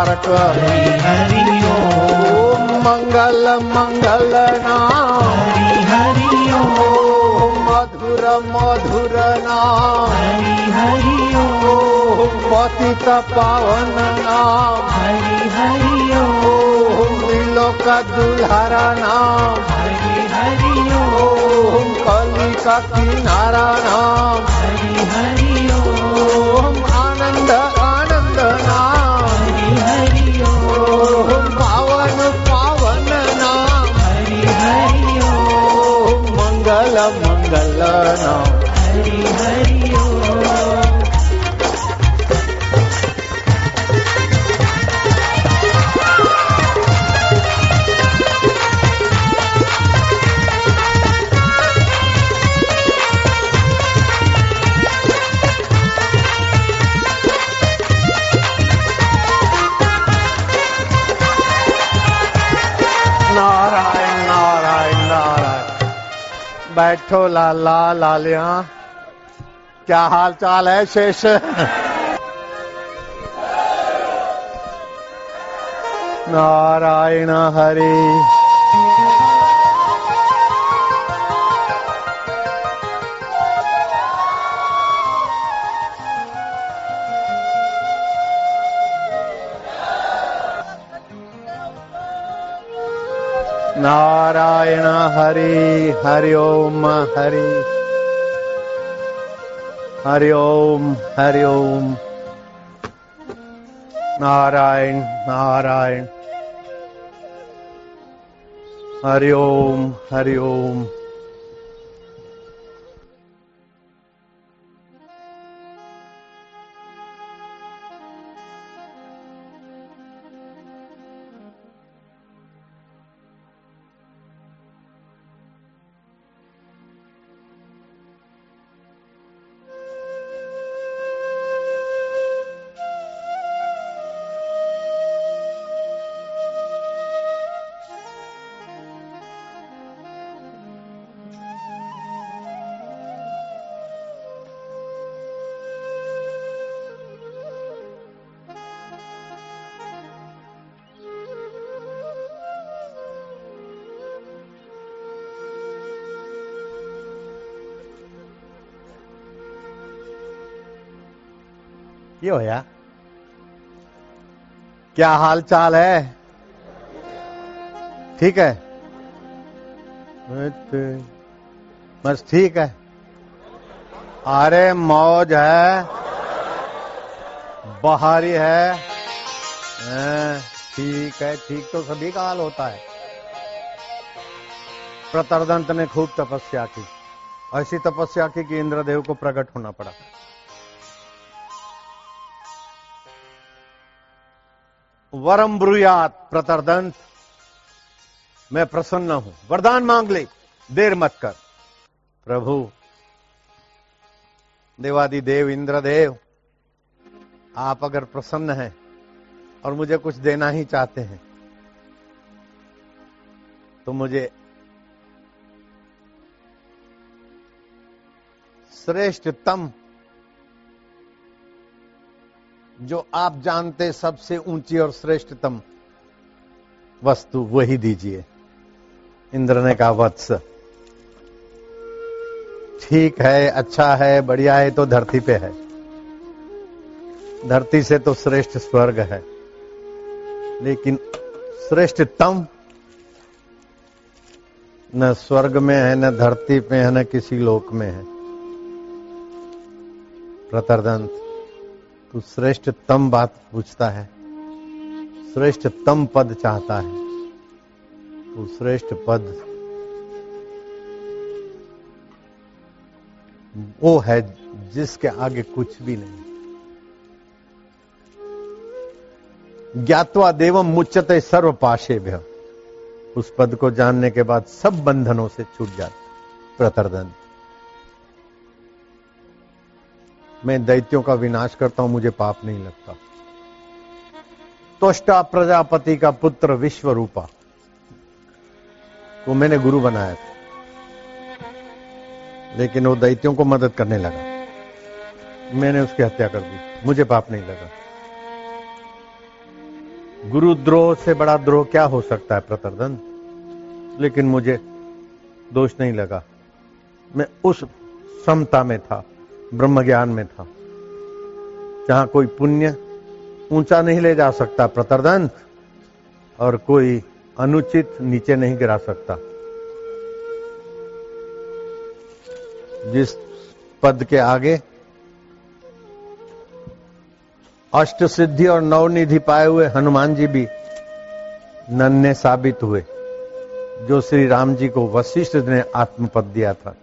कारक हरि हरि ओम मंगल मंगल नाम। हरि हरि ओम मधुर मधुर नाम। हरि हरि ओम पतित पावन नाम। हरि हरि ओम त्रिलोक दुल्हरा नाम। हरि हरि ओम कली का किनारा नाम। हरि हरि ओम आनंद மங்கள நாம் बैठो लाला लालिया। क्या हाल चाल है शेष? नारायण हरि। नारायण, हरि हरि ओम, हरि। हरि ओम हरि ओम। नारायण नारायण। हरि ओम हरि ओम। ये होया क्या हाल चाल है? ठीक है? बस ठीक है। अरे मौज है। बहारी है। ठीक है, ठीक तो सभी का हाल होता है। प्रतरदंत ने खूब तपस्या की। ऐसी तपस्या की कि इंद्रदेव को प्रकट होना पड़ा। वरम ब्रुयात प्रतरदंत। मैं प्रसन्न हूँ। वरदान मांग ले। देर मत कर। प्रभु देवादि देव इंद्रदेव, आप अगर प्रसन्न हैं और मुझे कुछ देना ही चाहते हैं तो मुझे श्रेष्ठतम जो आप जानते सबसे ऊँची और श्रेष्ठतम वस्तु वही दीजिए। इंद्र ने कहा, वत्स। ठीक है अच्छा है, बढ़िया है तो धरती पे है। धरती से तो श्रेष्ठ स्वर्ग है। लेकिन श्रेष्ठतम न स्वर्ग में है, न धरती पे है, न किसी लोक में है। प्रतरदंत। तू श्रेष्ठतम बात पूछता है, श्रेष्ठतम पद चाहता है, तू श्रेष्ठ पद। वो है जिसके आगे कुछ भी नहीं। ज्ञातवा देवम मुच्यते सर्व पाशे भ्य उस पद को जानने के बाद सब बंधनों से छूट जाते प्रतरदन मैं दैत्यों का विनाश करता हूँ, मुझे पाप नहीं लगता। तोष्टा प्रजापति का पुत्र विश्व रूपा को मैंने गुरु बनाया था। लेकिन वो दैत्यों को मदद करने लगा। मैंने उसकी हत्या कर दी, मुझे पाप नहीं लगा। गुरुद्रोह से बड़ा द्रोह क्या हो सकता है, प्रतरदन? लेकिन मुझे दोष नहीं लगा। मैं उस समता में था। ब्रह्म ज्ञान में था। जहाँ कोई पुण्य ऊँचा नहीं ले जा सकता प्रतरदंत और कोई अनुचित नीचे नहीं गिरा सकता। जिस पद के आगे अष्ट सिद्धि और नवनिधि पाए हुए हनुमान जी भी नन्हे साबित हुए, जो श्री राम जी को वशिष्ठ ने आत्मपद दिया था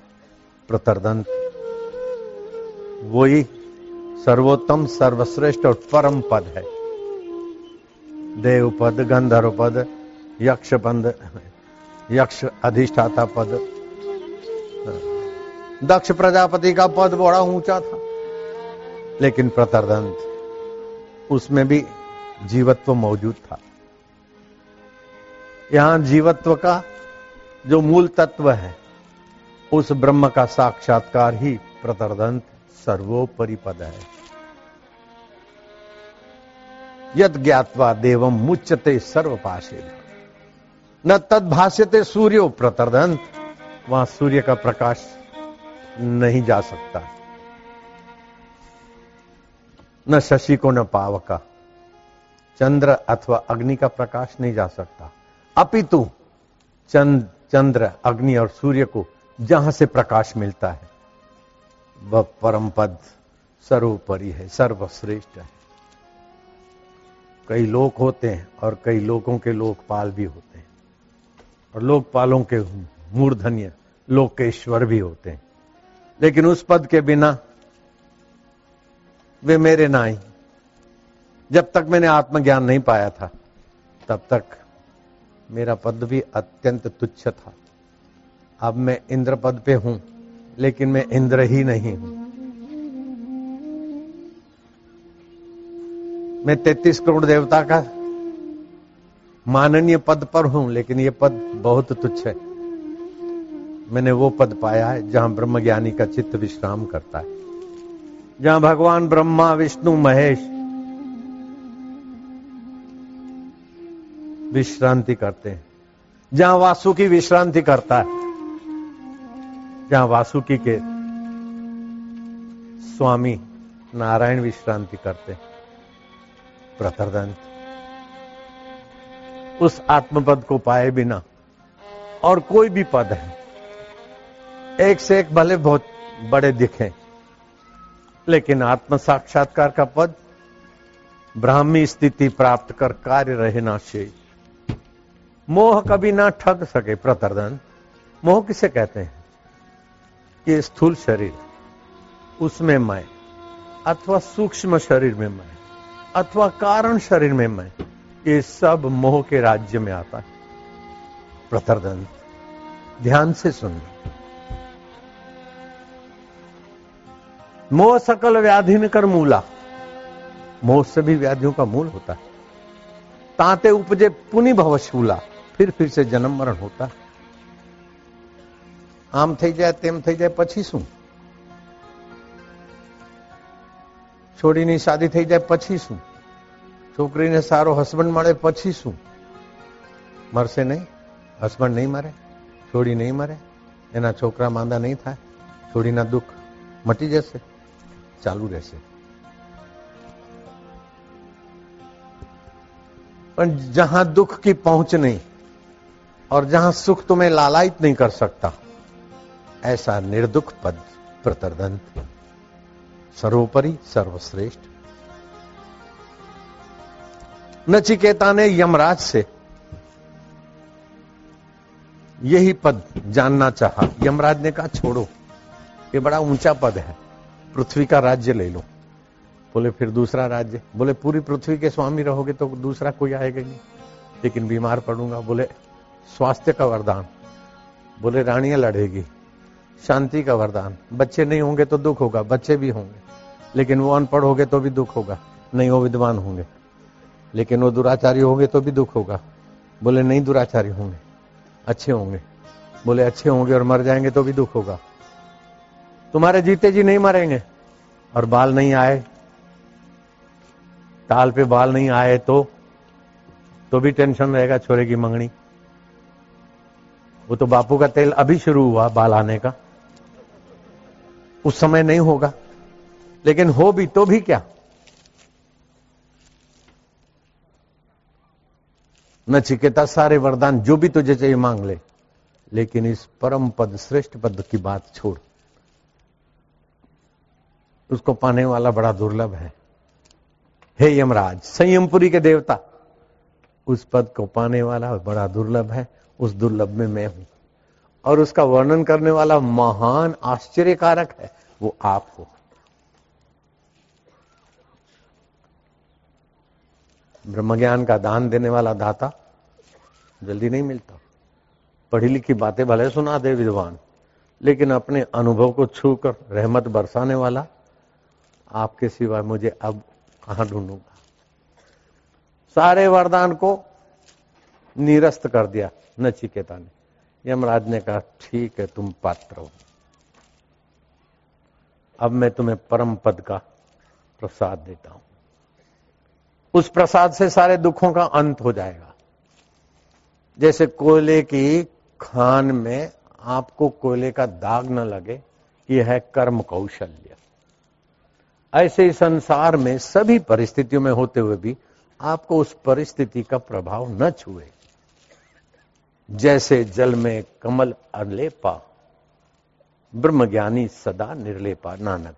प्रतरदंत वही सर्वोत्तम, सर्वश्रेष्ठ और परम पद है। देव पद गंधर्व पद यक्ष पद यक्ष अधिष्ठाता पद। दक्ष प्रजापति का पद बड़ा ऊँचा था, लेकिन प्रतरदंत, उसमें भी जीवत्व मौजूद था। यहाँ जीवत्व का जो मूल तत्व है, उस ब्रह्म का साक्षात्कार ही प्रतरदंत सर्वोपरि पद है। यद ज्ञातवा देवम मुच्यते सर्वपाशे न तद भाष्यते सूर्यो प्रतरदंत वहाँ सूर्य का प्रकाश नहीं जा सकता। न शशि को न पाव का चंद्र अथवा अग्नि का प्रकाश नहीं जा सकता। अपितु चंद, चंद्र, अग्नि और सूर्य को जहाँ से प्रकाश मिलता है। वह परम पद सर्वोपरि है, सर्वश्रेष्ठ है। कई लोक होते हैं और कई लोगों के लोकपाल भी होते हैं। और लोकपालों के मूर्धन्य लोकेश्वर भी होते हैं। लेकिन उस पद के बिना वे मेरे ना ही जब तक मैंने आत्मज्ञान नहीं पाया था, तब तक मेरा पद भी अत्यंत तुच्छ था। अब मैं इंद्र पद पे हूँ। लेकिन मैं इंद्र ही नहीं हूँ। मैं तैतीस करोड़ देवता का माननीय पद पर हूँ, लेकिन यह पद बहुत तुच्छ है। मैंने वो पद पाया है जहाँ ब्रह्म ज्ञानी का चित्त विश्राम करता है। जहाँ भगवान ब्रह्मा, विष्णु, महेश विश्रांति करते हैं। जहाँ वासुकी विश्रांति करता है। जहाँ वासुकी के स्वामी नारायण विश्रांति करते प्रतरदंत उस आत्मपद को पाए बिना और कोई भी पद है। एक से एक भले बहुत बड़े दिखे, लेकिन आत्म साक्षात्कार का पद ब्राह्मी स्थिति प्राप्त कर कार्य रहे ना शेष मोह कभी ना ठग सके प्रतरदन मोह किसे कहते हैं? कि स्थूल शरीर, उसमें मैं, अथवा सूक्ष्म शरीर में मैं, अथवा कारण शरीर में मैं, ये सब मोह के राज्य में आता है। प्रतरदन, ध्यान से सुनना मोह सकल व्याधि कर मूला। मोह से भी व्याधियों का मूल होता है। तांते उपजे पुनि भवशूला फिर फिर से जन्म मरण होता है। આમ થઈ જાય તેમ થઈ જાય પછી શું છોડીની શાદી થઈ જાય પછી શું છોકરીને સારો હસબન્ડ મળે પછી શું મરશે નહીં હસબન્ડ નહીં મરે છોડી નહીં મરે એના છોકરા માંદા નહીં થાય છોડીના દુઃખ મટી જશે ચાલુ રહેશે पर जहां दुख की पहुंच नहीं और जहां सुख तुम्हें लालायित नहीं कर सकता ऐसा निर्दुख पद प्रतरदंत, सर्वोपरि सर्वश्रेष्ठ। नचिकेता ने यमराज से यही पद जानना चाहा। यमराज ने कहा, छोड़ो, ये बड़ा ऊँचा पद है, पृथ्वी का राज्य ले लो। बोले, फिर दूसरा राज्य? बोले, पूरी पृथ्वी के स्वामी रहोगे तो दूसरा कोई आएगा नहीं, लेकिन बीमार पड़ूँगा। बोले, स्वास्थ्य का वरदान। बोले, रानियाँ लड़ेगी शांति का वरदान। बच्चे नहीं होंगे तो दुख होगा, बच्चे भी होंगे। लेकिन वो अनपढ़ होंगे तो भी दुख होगा, नहीं वो विद्वान होंगे। लेकिन वो दुराचारी होंगे तो भी दुख होगा। बोले, नहीं दुराचारी होंगे, अच्छे होंगे। बोले, अच्छे होंगे और मर जाएँगे तो भी दुख होगा। तुम्हारे जीते जी नहीं मरेंगे, और बाल नहीं आए, ताल पे बाल नहीं आए तो तो भी टेंशन रहेगा छोरे की मंगनी। वो तो बापू का तेल अभी शुरू हुआ बाल आने का। उस समय नहीं होगा। लेकिन हो भी तो भी क्या? नचिकेता सारे वरदान, जो भी तुझे चाहिए मांग ले। लेकिन इस परम पद, श्रेष्ठ पद की बात छोड़। उसको पाने वाला बड़ा दुर्लभ है। हे यमराज संयमपुरी के देवता, उस पद को पाने वाला बड़ा दुर्लभ है। उस दुर्लभ में मैं हूँ। और उसका वर्णन करने वाला महान आश्चर्यकारक है, वो आप हो ब्रह्म ज्ञान का दान देने वाला दाता जल्दी नहीं मिलता। पढ़ी लिखी बातें भले सुना दे विद्वान, लेकिन अपने अनुभव को छूकर रहमत बरसाने वाला आपके सिवा मुझे अब कहाँ ढूंढूँगा? सारे वरदान को निरस्त कर दिया नचिकेता ने। यमराज ने कहा, ठीक है, तुम पात्र हो। अब मैं तुम्हें परम पद का प्रसाद देता हूँ। उस प्रसाद से सारे दुखों का अंत हो जाएगा। जैसे कोयले की खान में आपको कोयले का दाग न लगे यह है कर्म कौशल्य। ऐसे ही संसार में सभी परिस्थितियों में होते हुए भी आपको उस परिस्थिति का प्रभाव न छुए। जैसे जल में कमल अलेपा ब्रह्मज्ञानी सदा निर्लेपा। नानक,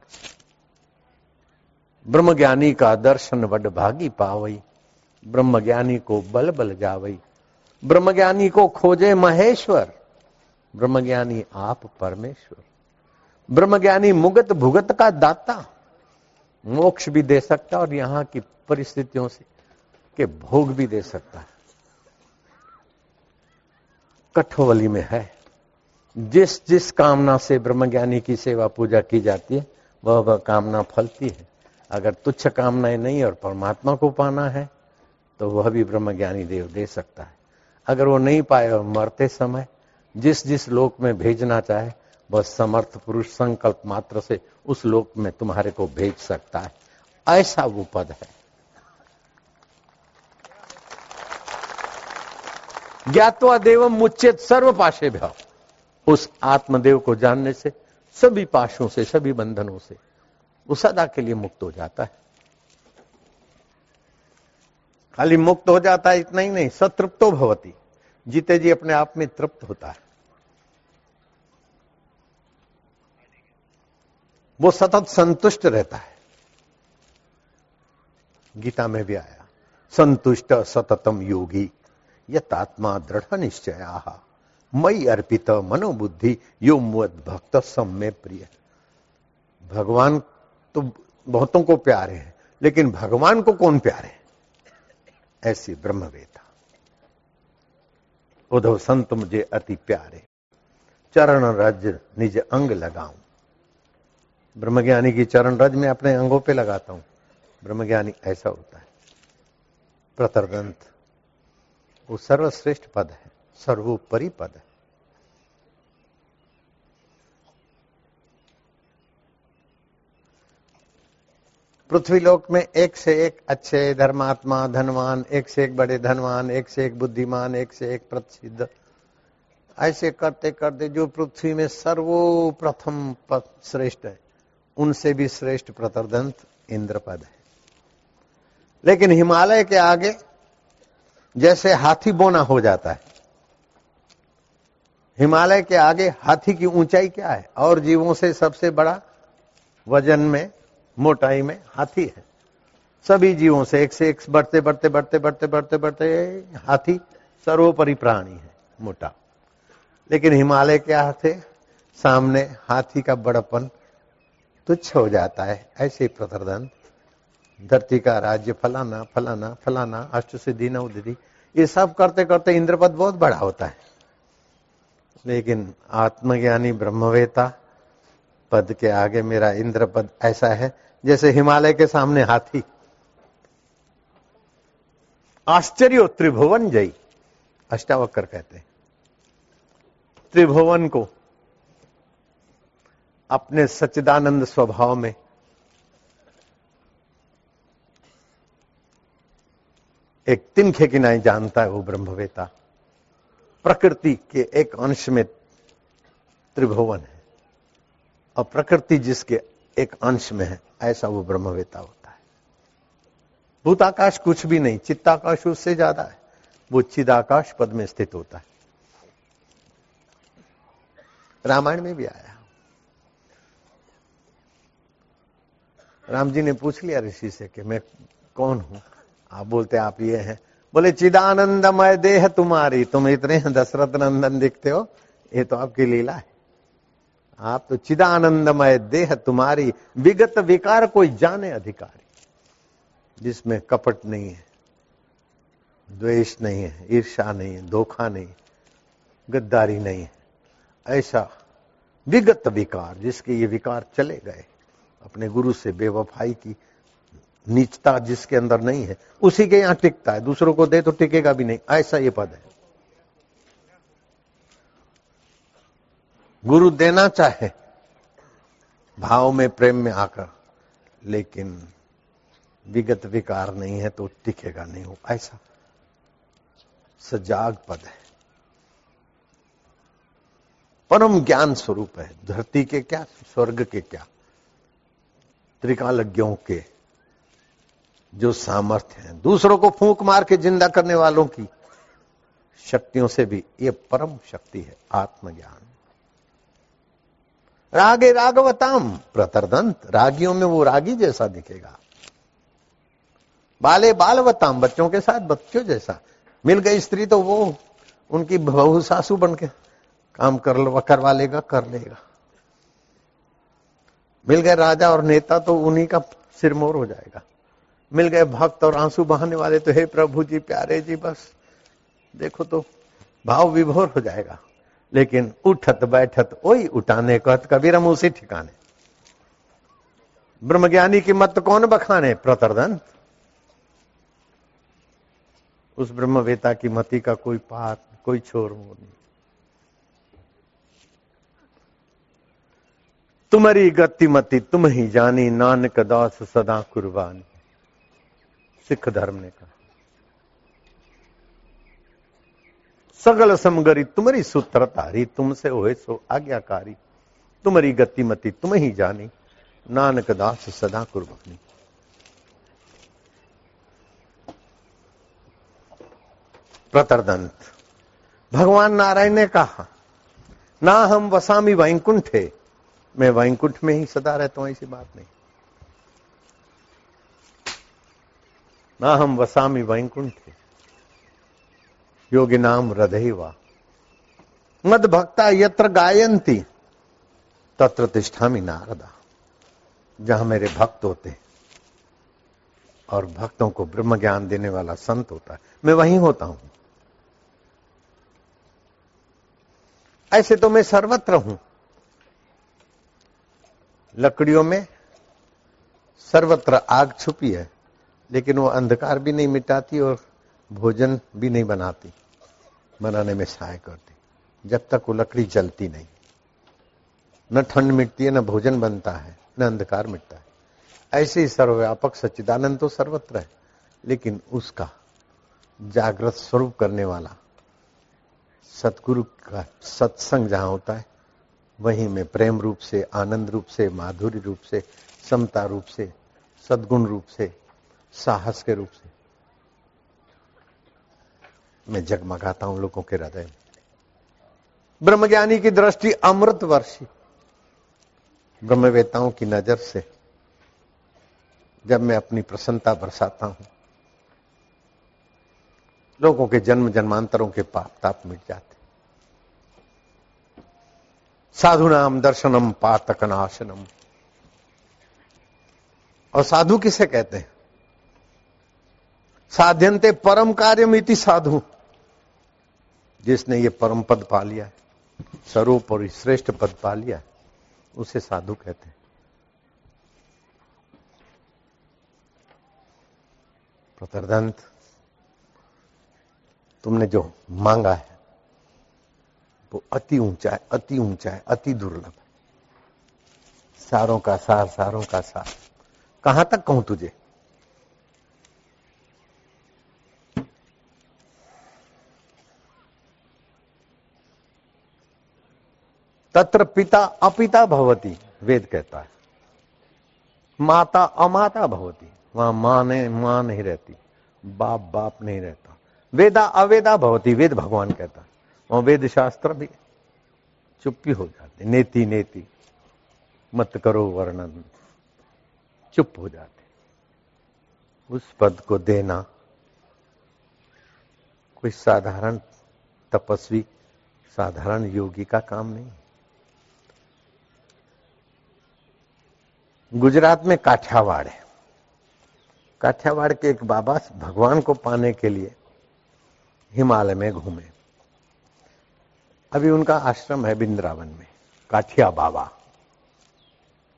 ब्रह्मज्ञानी का दर्शन वड भागी पावई, ब्रह्मज्ञानी को बल बल जावई ब्रह्मज्ञानी को खोजे महेश्वर, ब्रह्मज्ञानी आप परमेश्वर। ब्रह्मज्ञानी मुगत भुगत का दाता, मोक्ष भी दे सकता और यहाँ की परिस्थितियों से, के भोग भी दे सकता है। कठोवली में है। जिस जिस कामना से ब्रह्मज्ञानी की सेवा पूजा की जाती है, वह वह कामना फलती है। अगर तुच्छ कामनाएँ नहीं और परमात्मा को पाना है तो वह भी ब्रह्मज्ञानी देव दे सकता है। अगर वो नहीं पाए और मरते समय जिस जिस लोक में भेजना चाहे, वह समर्थ पुरुष संकल्प मात्र से उस लोक में तुम्हारे को भेज सकता है। ऐसा वो पद है। ज्ञातवा देवम मुच्चेत सर्व पाशे भाव उस आत्मदेव को जानने से, सभी पाशों से, सभी बंधनों से, वो सदा के लिए मुक्त हो जाता है। खाली मुक्त हो जाता है इतना ही नहीं, सतृप्तो भवती। जीते जी अपने आप में तृप्त होता है। वो सतत संतुष्ट रहता है। गीता में भी आया, संतुष्ट सततम योगी। यत्मा दृढ़ निश्चया। मई अर्पित मनोबुद्धि यो मुद भक्त सम में प्रिय। भगवान तो बहुतों को प्यारे हैं, लेकिन भगवान को कौन प्यारे ऐसी ब्रह्मवेता। उद्धव संत मुझे अति प्यारे। चरण रज निज अंग लगाऊँ। ब्रह्मज्ञानी की चरण रज में अपने अंगों पे लगाता हूँ। ब्रह्मज्ञानी ऐसा होता है। प्रतरदंत वो सर्वश्रेष्ठ पद है, सर्वोपरि पद है। पृथ्वी लोक में एक से एक अच्छे धर्मात्मा, धनवान, एक से एक बड़े धनवान, एक से एक बुद्धिमान, एक से एक प्रसिद्ध। ऐसे करते करते जो पृथ्वी में सर्वोप्रथम श्रेष्ठ है, उनसे भी श्रेष्ठ प्रतरदंत इंद्रपद है। लेकिन हिमालय के आगे जैसे हाथी बोना हो जाता है। हिमालय के आगे हाथी की ऊंचाई क्या है? और जीवों से सबसे बड़ा वज़न में, मोटाई में हाथी है। सभी जीवों से एक से एक बढ़ते बढ़ते बढ़ते बढ़ते बढ़ते बढ़ते हाथी सर्वोपरि प्राणी है, मोटा। लेकिन हिमालय क्या है सामने हाथी का बड़पन तुच्छ हो जाता है, ऐसे प्रतरदन धरती का राज्य, फलाना फलाना फलाना, अष्ट सिद्धि नव दीदी ये सब करते करते इंद्रपद बहुत बड़ा होता है। लेकिन आत्मज्ञानी ब्रह्मवेता पद के आगे मेरा इंद्रपद ऐसा है, जैसे हिमालय के सामने हाथी। आश्चर्य, त्रिभुवन जई अष्टावक्र कहते हैं। त्रिभुवन को अपने सच्चिदानंद स्वभाव में एक तिनखे की नहीं जानता है वो ब्रह्मवेता। प्रकृति के एक अंश में त्रिभुवन है। और प्रकृति जिसके एक अंश में है, ऐसा वो ब्रह्मवेता होता है। भूताकाश कुछ भी नहीं, चित्ताकाश उससे ज़्यादा है। वो चिदाकाश पद में स्थित होता है। रामायण में भी आया। राम जी ने पूछ लिया ऋषि से कि मैं कौन हूँ? आप बोलते आप ये हैं। बोले, चिदानंदमय देह तुम्हारी, तुम इतने दशरथ नंदन दिखते हो, ये तो आपकी लीला है। आप तो चिदानंदमय देह तुम्हारी, विगत विकार कोई जाने अधिकारी, जिसमें कपट नहीं है, द्वेष नहीं है ईर्षा नहीं है, धोखा नहीं गद्दारी नहीं है। ऐसा विगत विकार, जिसके ये विकार चले गए, अपने गुरु से बेवफाई की नीचता जिसके अंदर नहीं है, उसी के यहाँ टिकता है, दूसरों को दे तो टिकेगा भी नहीं, ऐसा ये पद है। गुरु देना चाहे, भाव में प्रेम में आकर, लेकिन विगत विकार नहीं है तो टिकेगा नहीं हो, ऐसा सजाग पद है। परम ज्ञान स्वरूप है, धरती के क्या, स्वर्ग के क्या, त्रिकालज्ञों के जो सामर्थ्य है। दूसरों को फूंक मार के ज़िंदा करने वालों की शक्तियों से भी ये परम शक्ति है, आत्मज्ञान। रागे रागवताम प्रतरदंत, रागियों में वो रागी जैसा दिखेगा। बाले बालवताम, बच्चों के साथ बच्चों जैसा। मिल गई स्त्री तो वो, उनकी बहु सासू बन के काम कर करवा लेगा, कर लेगा। मिल गए राजा और नेता तो उन्हीं का सिरमोर हो जाएगा। मिल गए भक्त और आँसू बहाने वाले तो हे प्रभु जी, प्यारे जी, बस। देखो तो भाव विभोर हो जाएगा, लेकिन उठत बैठत वही उठाने कहत, कबीर हम उसी ठिकाने। ब्रह्मज्ञानी की मत कौन बखाने, प्रतरदंत? उस ब्रह्मवेता की मति का कोई पात, कोई छोर मोर नहीं। तुम्हारी गतिमति तुम ही जानी, नानक दास सदा कुर्बानी। सिख धर्म ने कहा। सगल समगरी तुम्हारी सूत्र तारी तुमसे होए सो आज्ञाकारी, तुम्हारी गतिमति तुम ही जानी, नानक दास सदा कुर्बानी। प्रतरदंत, भगवान नारायण ने कहा, ना हम वसामी वैकुंठे मैं वैकुंठ में ही सदा रहता हूँ, ऐसी बात नहीं। ना हम वसामी वैकुंठे योगी नाम हृदय वा मद भक्ता यत्र गायंती तत्र तिष्ठामी नारदा। जहाँ मेरे भक्त होते और भक्तों को ब्रह्म ज्ञान देने वाला संत होता है। मैं वहीं होता हूँ। ऐसे तो मैं सर्वत्र हूँ। लकड़ियों में सर्वत्र आग छुपी है। लेकिन वो अंधकार भी नहीं मिटाती और भोजन भी नहीं बनाती। बनाने में सहायक करती। जब तक वो लकड़ी जलती नहीं। न ठंड मिटती है, न भोजन बनता है, न अंधकार मिटता है। ऐसे ही सर्वव्यापक सच्चिदानंद तो सर्वत्र है, लेकिन उसका जागृत स्वरूप करने वाला सतगुरु का सत्संग जहाँ होता है, वहीं में प्रेम रूप से, आनंद रूप से माधुर्य रूप से, समता रूप से, सदगुण रूप से साहस के रूप से। मैं जगमगाता हूँ लोगों के हृदय में। ब्रह्मज्ञानी की दृष्टि अमृत वर्षी ब्रह्मवेताओं की नज़र से जब मैं अपनी प्रसन्नता बरसाता हूँ, लोगों के जन्म जन्मांतरों के पाप ताप मिट जाते। साधु नाम दर्शनम पातक नाशनम और साधु किसे कहते हैं? साध्यंते परम कार्यमिति साधु। जिसने ये परम पद पा लिया है, स्वरूप और श्रेष्ठ पद पा लिया है, उसे साधु कहते हैं। प्रतरदंत, तुमने जो मांगा है, वो अति ऊँचा है, अति ऊँचा है, अति दुर्लभ है। सारों का सार, सारों का सार। कहाँ तक कहूँ तुझे? तत्र पिता अपिता भवती, वेद कहता है। माता अमाता भवती, वहाँ माँ ने, माँ नहीं रहती, बाप बाप नहीं रहता। वेदा अवेदा भवती, वेद भगवान कहता है। वहाँ वेद शास्त्र भी चुप्पी हो जाती, नेति नेति, मत करो वर्णन, चुप हो जाते। उस पद को देना कोई साधारण तपस्वी, साधारण योगी का काम नहीं। गुजरात में काठियावाड़ है। काठियावाड़ के एक बाबा भगवान को पाने के लिए हिमालय में घूमे। अभी उनका आश्रम है बिंद्रावन में, काठिया बाबा।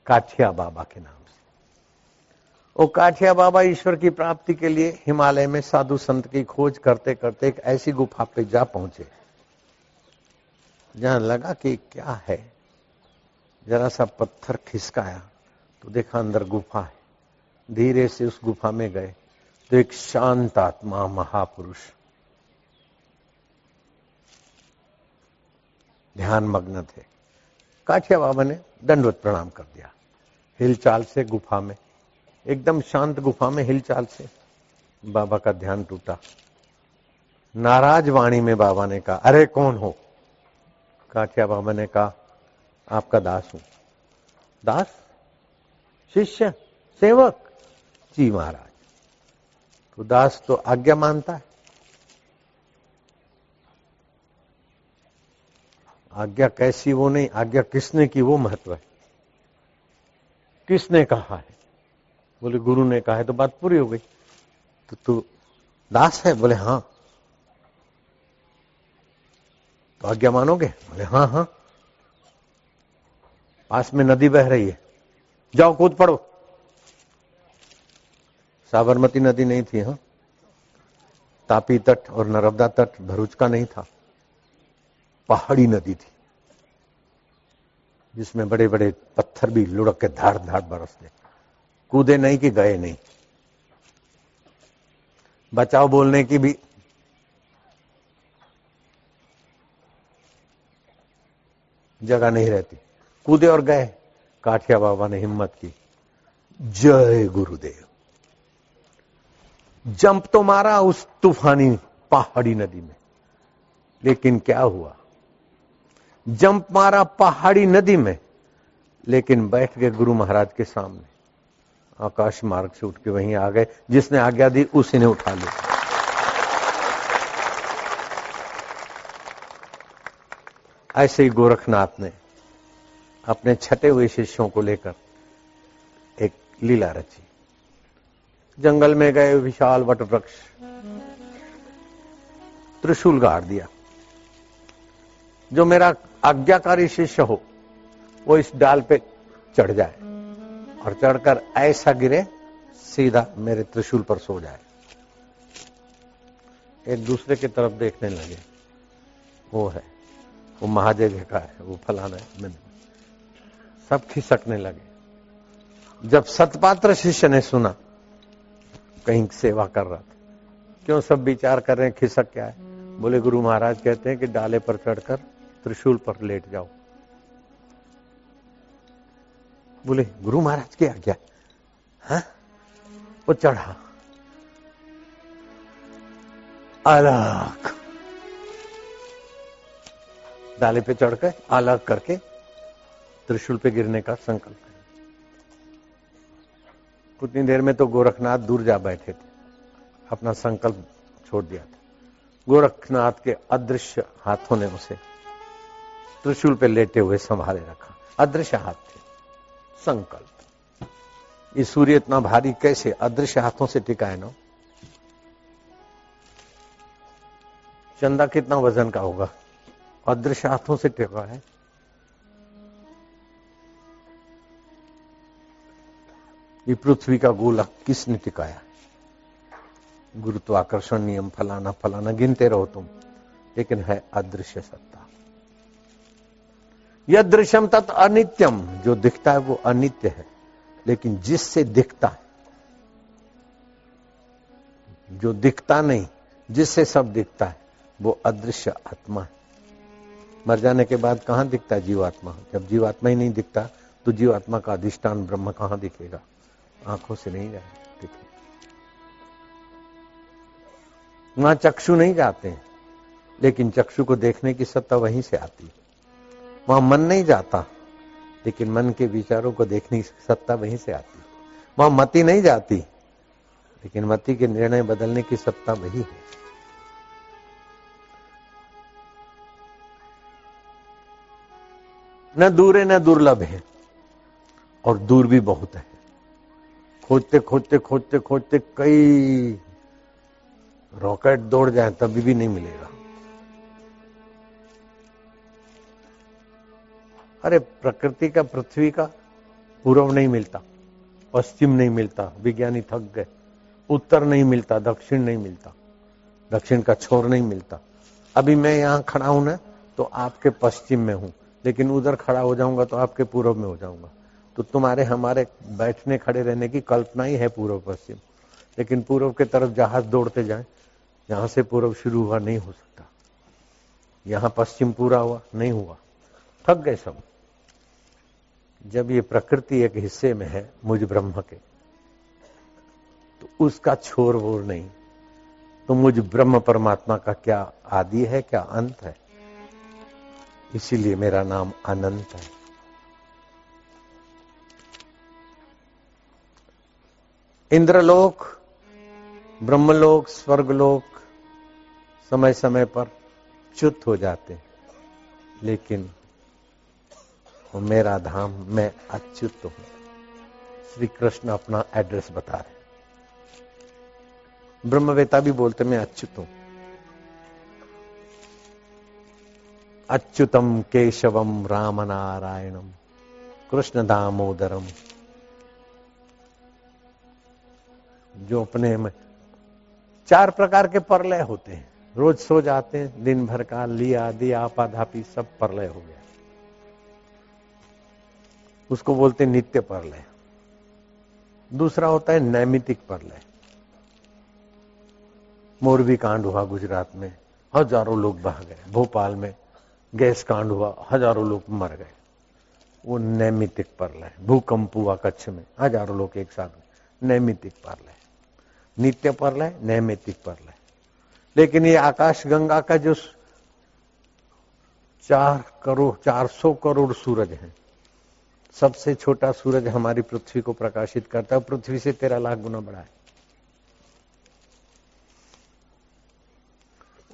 काठिया बाबा के नाम से। वो काठिया बाबा ईश्वर की प्राप्ति के लिए हिमालय में साधु संत की खोज करते करते एक ऐसी गुफा पे जा पहुँचे। जहाँ लगा कि क्या है? जरा सा पत्थर खिसकाया। तो देखा अंदर गुफा है। धीरे से उस गुफा में गए। तो एक शांत आत्मा, महापुरुष। ध्यान मग्न थे। काठिया बाबा ने दंडवत प्रणाम कर दिया। हिलचाल से गुफा में। एकदम शांत गुफा में हिलचाल से बाबा का ध्यान टूटा। नाराज़ वाणी में बाबा ने कहा, अरे, कौन हो? काठिया बाबा ने कहा, आपका दास हूँ। दास? शिष्य, सेवक, जी महाराज। तो दास तो आज्ञा मानता है। आज्ञा कैसी वो नहीं, आज्ञा किसने की वो महत्व है। किसने कहा है? बोले, गुरु ने कहा है तो बात पूरी हो गई। तो तू दास है? बोले हाँ। तो आज्ञा मानोगे? बोले हाँ हाँ। पास में नदी बह रही है। जाओ कूद पड़ो। साबरमती नदी नहीं थी हाँ? तापी तट और नर्मदा तट भरूच का नहीं था। पहाड़ी नदी थी, जिसमें बड़े बड़े पत्थर भी लुढ़क के धार धाड़ बरसते। कूदे नहीं कि गए नहीं। बचाव बोलने की भी जगह नहीं रहती। कूदे और गए। काठिया बाबा ने हिम्मत की। जय गुरुदेव। जंप तो मारा उस तूफानी पहाड़ी नदी में। लेकिन क्या हुआ? जंप मारा पहाड़ी नदी में, लेकिन बैठ गए गुरु महाराज के सामने। आकाश मार्ग से उठ के वहीं आ गए, जिसने आज्ञा दी उसी ने उठा लिया। ऐसे ही गोरखनाथ ने अपने छटे हुए शिष्यों को लेकर एक लीला रची। जंगल में गए विशाल वट वृक्ष त्रिशूल गाड़ दिया। जो मेरा आज्ञाकारी शिष्य हो, वो इस डाल पे चढ़ जाए और चढ़कर ऐसा गिरे, सीधा मेरे त्रिशूल पर सो जाए। एक दूसरे की तरफ़ देखने लगे, वो है, वो महाजय का है, वो फलाना है मैंने सब खिसकने लगे। जब सतपात्र शिष्य ने सुना, कहीं सेवा कर रहा था, क्यों सब विचार कर रहे हैं, खिसक क्या है? बोले, गुरु महाराज कहते हैं कि डाले पर चढ़कर त्रिशूल पर लेट जाओ। बोले, गुरु महाराज की आज्ञा हाँ? वो चढ़ा। अलग। डाले पे चढ़कर, अलग करके त्रिशूल पे गिरने का संकल्प उतनी देर में तो गोरखनाथ दूर जा बैठे थे। अपना संकल्प छोड़ दिया था। गोरखनाथ के अदृश्य हाथों ने उसे त्रिशूल पे लेटे हुए संभाले रखा। अदृश्य हाथ थे। संकल्प। ये सूर्य इतना भारी कैसे अदृश्य हाथों से टिकाए ना? चंदा कितना वज़न का होगा? अदृश्य हाथों से टिका है। ये पृथ्वी का गोला किसने टिकाया? गुरुत्वाकर्षण नियम, फलाना फलाना, गिनते रहो तुम, लेकिन है अदृश्य सत्ता। यह दृश्यम तत् अनित्यम, जो दिखता है वो अनित्य है, लेकिन जिससे दिखता है, जो दिखता नहीं, जिससे सब दिखता है, वो अदृश्य आत्मा है। मर जाने के बाद कहाँ दिखता है जीवात्मा? जब जीवात्मा ही नहीं दिखता तो जीवात्मा का अधिष्ठान ब्रह्म कहाँ दिखेगा? आँखों से नहीं दिखे वहाँ चक्षु नहीं जाते हैं, लेकिन चक्षु को देखने की सत्ता वहीं से आती वहाँ मन नहीं जाता, लेकिन मन के विचारों को देखने की सत्ता वहीं से आती वहाँ मति नहीं जाती, लेकिन मति के निर्णय बदलने की सत्ता वही है। न दूर है, न दुर्लभ है, और दूर भी बहुत है। खोजते खोजते खोजते खोजते कई रॉकेट दौड़ जाए, तभी भी नहीं मिलेगा। अरे, प्रकृति का, पृथ्वी का पूर्व नहीं मिलता, पश्चिम नहीं मिलता, विज्ञानी थक गए, उत्तर नहीं मिलता, दक्षिण नहीं मिलता, दक्षिण का छोर नहीं मिलता। अभी मैं यहाँ खड़ा हूँ ना तो आपके पश्चिम में हूँ, लेकिन उधर खड़ा हो जाऊँगा तो आपके पूर्व में हो जाऊँगा। तो तुम्हारे, हमारे बैठने खड़े रहने की कल्पना ही है पूर्व पश्चिम। लेकिन पूर्व के तरफ़ जहाज़ दौड़ते जाए, यहाँ से पूर्व शुरू हुआ, नहीं हो सकता। यहाँ पश्चिम पूरा हुआ, नहीं हुआ। थक गए सब। जब ये प्रकृति एक हिस्से में है, मुझ ब्रह्म के तो उसका छोर वोर नहीं। तो मुझ ब्रह्म परमात्मा का क्या आदि है, क्या अंत है? इसीलिए मेरा नाम अनंत है। इंद्रलोक, ब्रह्मलोक, स्वर्गलोक समय समय पर च्युत हो जाते लेकिन वो मेरा धाम, मैं अच्युत हूँ। श्री कृष्ण अपना एड्रेस बता रहे ब्रह्मवेता भी बोलते, मैं अच्युत हूँ। अच्युतम केशवम राम नारायणम कृष्ण दामोदरम जो अपने में चार प्रकार के परलय होते हैं। रोज सो जाते हैं, दिन भर का लिया, दिया, आपाधापी, सब परलय हो गया। उसको बोलते नित्य परलय। दूसरा होता है नैमितिक परलय। मोरबी कांड हुआ गुजरात में, हज़ारों लोग बह गए। भोपाल में गैस कांड हुआ, हज़ारों लोग मर गए। वो नैमितिक परलय, भूकंप हुआ कच्छ में, हज़ारों लोग एक साथ नैमितिक परलय नित्य परलय नैमितिक परलय लेकिन ये आकाश गंगा का जो चार करोड़, चार सौ करोड़ सूरज है। सबसे छोटा सूरज हमारी पृथ्वी को प्रकाशित करता है पृथ्वी से तेरह लाख गुना बड़ा है।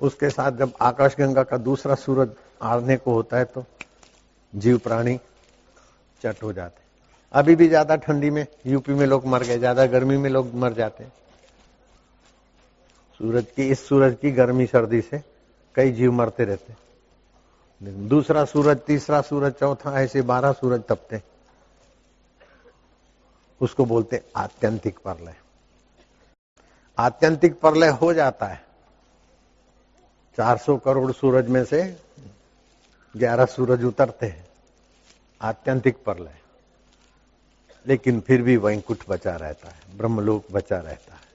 उसके साथ जब आकाश गंगा का दूसरा सूरज आने को होता है तो जीव प्राणी चट हो जाते अभी भी ज़्यादा ठंडी में, यूपी में लोग मर गए, ज़्यादा गर्मी में लोग मर जाते हैं। सूरज की, इस सूरज की गर्मी सर्दी से कई जीव मरते रहते दूसरा सूरज, तीसरा सूरज, चौथा, ऐसे बारह सूरज तपते उसको बोलते आत्यंतिक परलय। आत्यंतिक परलय हो जाता है। 400 करोड़ सूरज में से 11 सूरज उतरते हैं। आत्यंतिक प्रलय। लेकिन फिर भी वैंकुट बचा रहता है, ब्रह्मलोक बचा रहता है।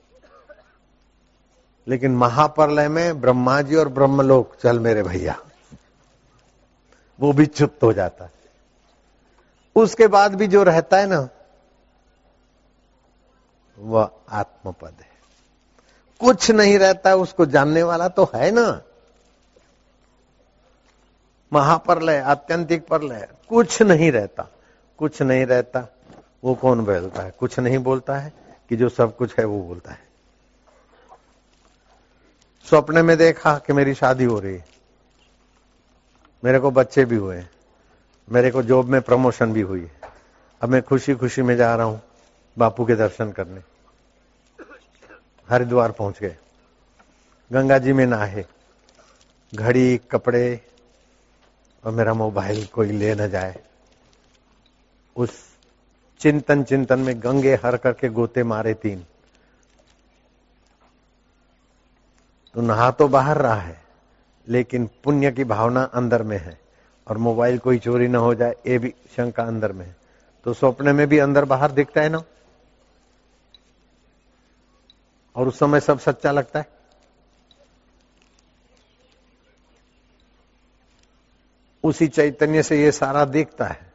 लेकिन महाप्रलय में ब्रह्मा जी और ब्रह्मलोक, चल मेरे भैया। वो भी चुप्त हो जाता है। उसके बाद भी जो रहता है ना, वह आत्मपद है। कुछ नहीं रहता, उसको जानने वाला तो है ना। महाप्रलय, आत्यंतिक प्रलय, कुछ नहीं रहता, कुछ नहीं रहता। वो कौन बोलता है? कुछ नहीं बोलता है कि जो सब कुछ है वो बोलता है। सपने में देखा कि मेरी शादी हो रही है। मेरे को बच्चे भी हुए मेरे को जॉब में प्रमोशन भी हुई है। अब मैं खुशी खुशी में जा रहा हूँ बापू के दर्शन करने। हरिद्वार पहुँच गए। गंगा जी में नहाए। घड़ी, कपड़े और मेरा मोबाइल कोई ले न जाए। उस चिंतन चिंतन में गंगे हर करके गोते मारे तीन। तो नहा तो बाहर रहा है, लेकिन पुण्य की भावना अंदर में है, और मोबाइल कोई चोरी ना हो जाए, ये भी शंका अंदर में है। तो सपने में भी अंदर बाहर दिखता है ना? और उस समय सब सच्चा लगता है? उसी चैतन्य से ये सारा दिखता है।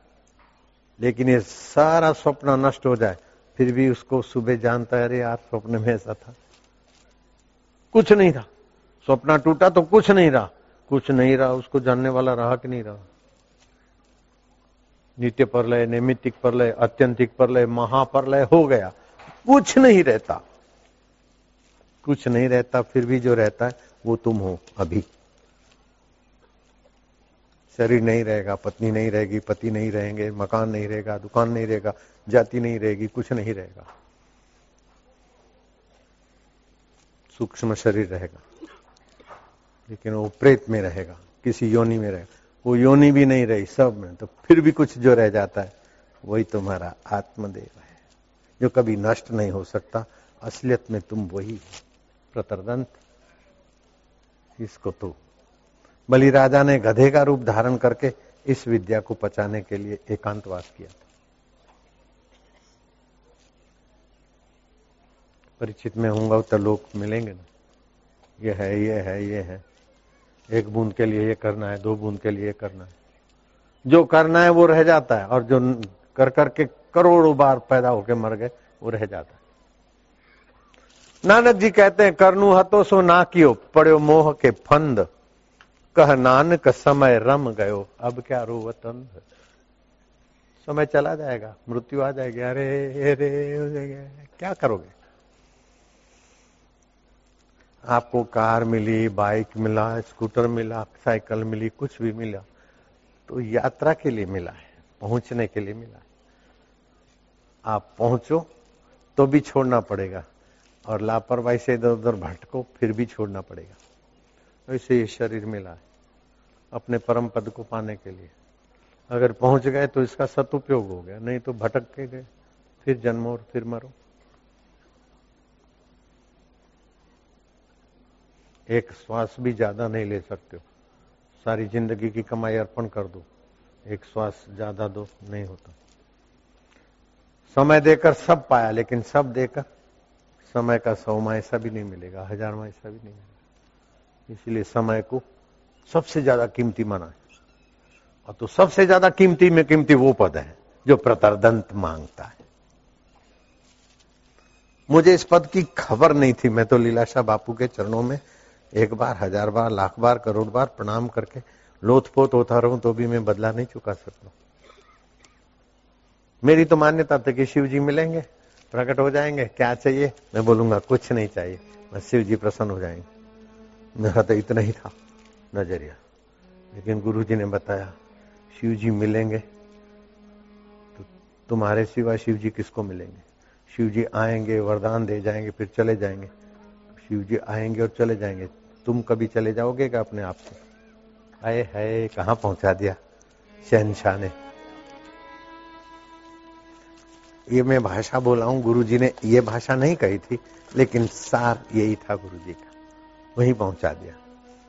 लेकिन ये सारा स्वप्न नष्ट हो जाए, फिर भी उसको सुबह जानता है, अरे यार स्वप्न में ऐसा था। कुछ नहीं था स्वप्न टूटा तो कुछ नहीं रहा। कुछ नहीं रहा, उसको जानने वाला रहा कि नहीं रहा। नित्य परलय, नैमित्तिक परलय अत्यंतिक परलय, महाप्रलय हो गया। कुछ नहीं रहता। कुछ नहीं रहता, फिर भी जो रहता है, वो तुम हो अभी। शरीर नहीं रहेगा, पत्नी नहीं रहेगी, पति नहीं रहेंगे, मकान नहीं रहेगा, दुकान नहीं रहेगा, जाति नहीं रहेगी, कुछ नहीं रहेगा। सूक्ष्म शरीर रहेगा, लेकिन वो प्रेत में रहेगा, किसी योनि में रहेगा। वो योनि भी नहीं रही सब में तो फिर भी कुछ जो रह जाता है, वही तुम्हारा आत्मदेव है, जो कभी नष्ट नहीं हो सकता। असलियत में तुम वही प्रतरदंत, इसको तो बलि राजा ने गधे का रूप धारण करके इस विद्या को पचाने के लिए एकांतवास किया था। परिचित में होंगे तो लोग मिलेंगे ना। ये है ये है ये है। एक बूंद के लिए ये करना है, दो बूंद के लिए ये करना है। जो करना है वो रह जाता है, और जो कर करके करोड़ों बार पैदा होके मर गए, वो रह जाता है। नानक जी कहते हैं, करनू हतो सो ना कियो पड़ो मोह के फंद। कह नानक समय रम गयो, अब क्या रो वतन? समय चला जाएगा, मृत्यु आ जाएगी, अरे अरे क्या करोगे? आपको कार मिली, बाइक मिला, स्कूटर मिला, साइकिल मिली, कुछ भी मिला तो यात्रा के लिए मिला है, पहुँचने के लिए मिला है। आप पहुंचो तो भी छोड़ना पड़ेगा, और लापरवाही से इधर उधर भटको, फिर भी छोड़ना पड़ेगा। वैसे ये शरीर मिला है। अपने परम पद को पाने के लिए। अगर पहुँच गए तो इसका सदुपयोग हो गया, नहीं तो भटक के गए, फिर जन्मो और फिर मरो। एक श्वास भी ज़्यादा नहीं ले सकते हो। सारी ज़िंदगी की कमाई अर्पण कर दो। एक श्वास ज़्यादा दो, नहीं होता। समय देकर सब पाया, लेकिन सब देकर समय का सौमा ऐसा भी नहीं मिलेगा हजारवा ऐसा भी नहीं मिलेगा। इसलिए समय को सबसे ज़्यादा कीमती माना है और तो सबसे ज़्यादा कीमती में कीमती वो पद है जो प्रतरदंत माँगता है। मुझे इस पद की खबर नहीं थी। मैं तो लीलाशाह बापू के चरणों में एक बार, हज़ार बार, लाख बार, करोड़ बार प्रणाम करके लोथपोत होता रहूँ तो भी मैं बदला नहीं चुका सकता। मेरी तो मान्यता थी कि शिव जी मिलेंगे, प्रकट हो जाएँगे। क्या चाहिए? मैं बोलूँगा, कुछ नहीं चाहिए। बस शिव जी प्रसन्न हो जाएँगे। मेरा तो इतना ही था। नज़रिया। लेकिन गुरु जी ने बताया शिव जी मिलेंगे तो तुम्हारे सिवा शिव जी किसको मिलेंगे? शिव जी आएँगे, वरदान दे जाएँगे, फिर चले जाएँगे। शिव जी आएँगे और चले जाएँगे। तुम कभी चले जाओगे क्या अपने आप से आए है कहा पहुँचा दिया शहनशाह ने? ये मैं भाषा बोला हूँ गुरु जी ने ये भाषा नहीं कही थी, लेकिन सार यही था गुरु जी का। वही पहुँचा दिया।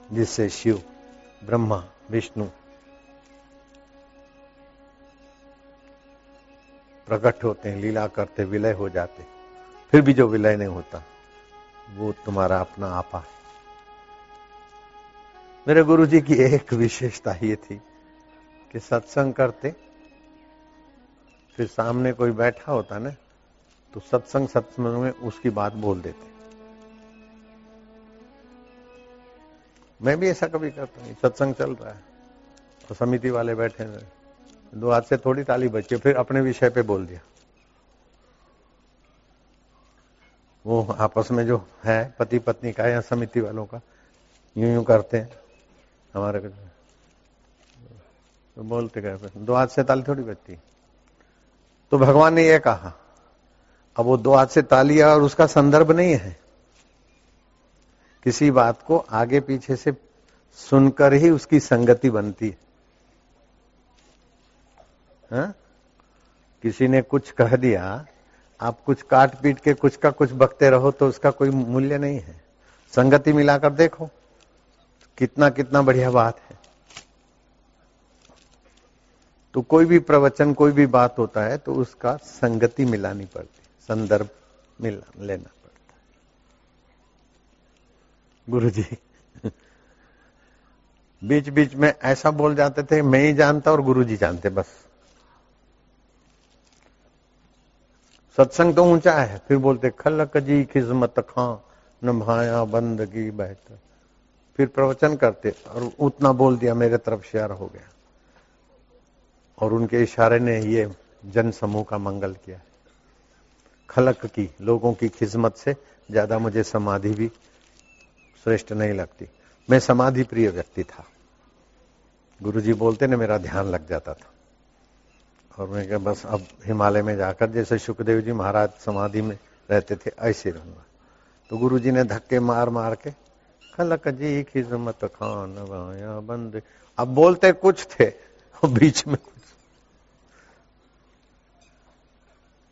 जिससे शिव ब्रह्मा विष्णु प्रकट होते हैं, लीला करते, विलय हो जाते फिर भी जो विलय नहीं होता, वो तुम्हारा अपना आपा है। मेरे गुरु जी की एक विशेषता ये थी कि सत्संग करते, फिर सामने कोई बैठा होता ना तो सत्संग सत्संग में उसकी बात बोल देते। मैं भी ऐसा कभी करता हूँ सत्संग चल रहा है। तो समिति वाले बैठे दो हाथ से थोड़ी ताली बची, फिर अपने विषय पे बोल दिया। वो आपस में जो है पति पत्नी का या समिति वालों का, यूँ यूँ करते हैं। हमारे तो बोलते गए दो हाथ से ताली थोड़ी बचती तो भगवान ने यह कहा, अब वो दो हाथ से ताली और उसका संदर्भ नहीं है। किसी बात को आगे पीछे से सुनकर ही उसकी संगति बनती है। हा? किसी ने कुछ कह दिया, आप कुछ काट पीट के कुछ का कुछ बकते रहो तो उसका कोई मूल्य नहीं है। संगति मिलाकर देखो, कितना कितना बढ़िया बात है। तो कोई भी प्रवचन, कोई भी बात होता है तो उसका संगति मिलानी पड़ती संदर्भ मिला लेना। गुरु जी बीच बीच में ऐसा बोल जाते थे, मैं ही जानता और गुरु जी जानते, बस। सत्संग तो ऊँचा है, फिर बोलते, खलक जी खिजमत खां न भाया बंदगी बहत फिर प्रवचन करते, और उतना बोल दिया, मेरे तरफ़ शेयर हो गया। और उनके इशारे ने ये जन समूह का मंगल किया। खलक की, लोगों की खिदमत से, ज़्यादा मुझे समाधि भी श्रेष्ठ नहीं लगती। मैं समाधि प्रिय व्यक्ति था। गुरुजी बोलते ना, मेरा ध्यान लग जाता था। और मैं क्या बस अब हिमालय में जाकर जैसे सुखदेव जी महाराज समाधि में रहते थे, ऐसे रहूँगा। तो गुरुजी ने धक्के मार मार के, खलक जी खिजमत खान वाया बंद। अब बोलते कुछ थे बीच में कुछ।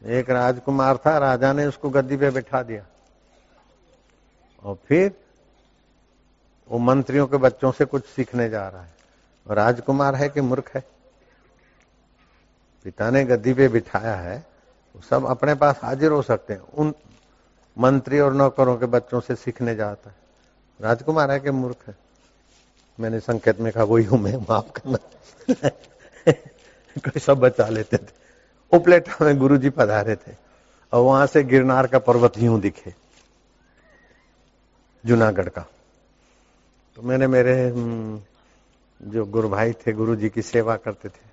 एक राजकुमार था, राजा ने उसको गद्दी पे बैठा दिया। और फिर वो मंत्रियों के बच्चों से कुछ सीखने जा रहा है। और राजकुमार है कि मूर्ख है? पिता ने गद्दी पे बिठाया है, वो सब अपने पास हाजिर हो सकते हैं। उन मंत्री और नौकरों के बच्चों से सीखने जाता है। राजकुमार है कि मूर्ख है? मैंने संकेत में कहा, वही हूँ मैं माफ़ करना। कोई सब बचा लेते थे। उपलेटा में गुरु जी पधारे थे। और वहाँ से गिरनार का पर्वत यूँ दिखे। जूनागढ़ का। तो मैंने मेरे हम्म, जो गुरु भाई थे गुरु जी की सेवा करते थे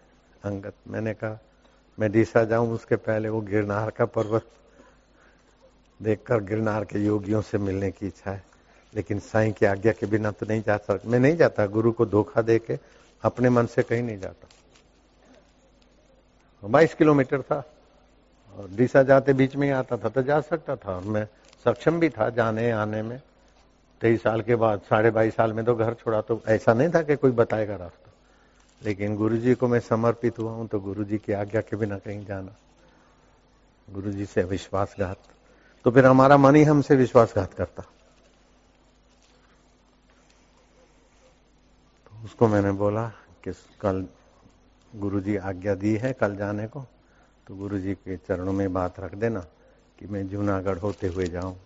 अंगत मैंने कहा मैं डीसा जाऊँ उसके पहले वो गिरनार का पर्वत देखकर गिरनार के योगियों से मिलने की इच्छा है। लेकिन साईं की आज्ञा के बिना तो नहीं जा सकता मैं नहीं जाता गुरु को धोखा दे के अपने मन से कहीं नहीं जाता। बाईस किलोमीटर था और डीसा जाते बीच में ही आता था तो जा सकता था। मैं सक्षम भी था जाने आने में। तेईस साल के बाद, साढ़े बाईस साल में तो घर छोड़ा तो ऐसा नहीं था कि कोई बताएगा रास्ता। लेकिन गुरुजी को मैं समर्पित हुआ हूँ तो गुरुजी की आज्ञा के बिना कहीं जाना। गुरुजी से विश्वासघात। तो फिर हमारा मन ही हमसे विश्वासघात करता। तो उसको मैंने बोला कि कल गुरुजी आज्ञा दी है कल जाने को तो गुरुजी के चरणों में बात रख देना कि मैं जूनागढ़ होते हुए जाऊँ।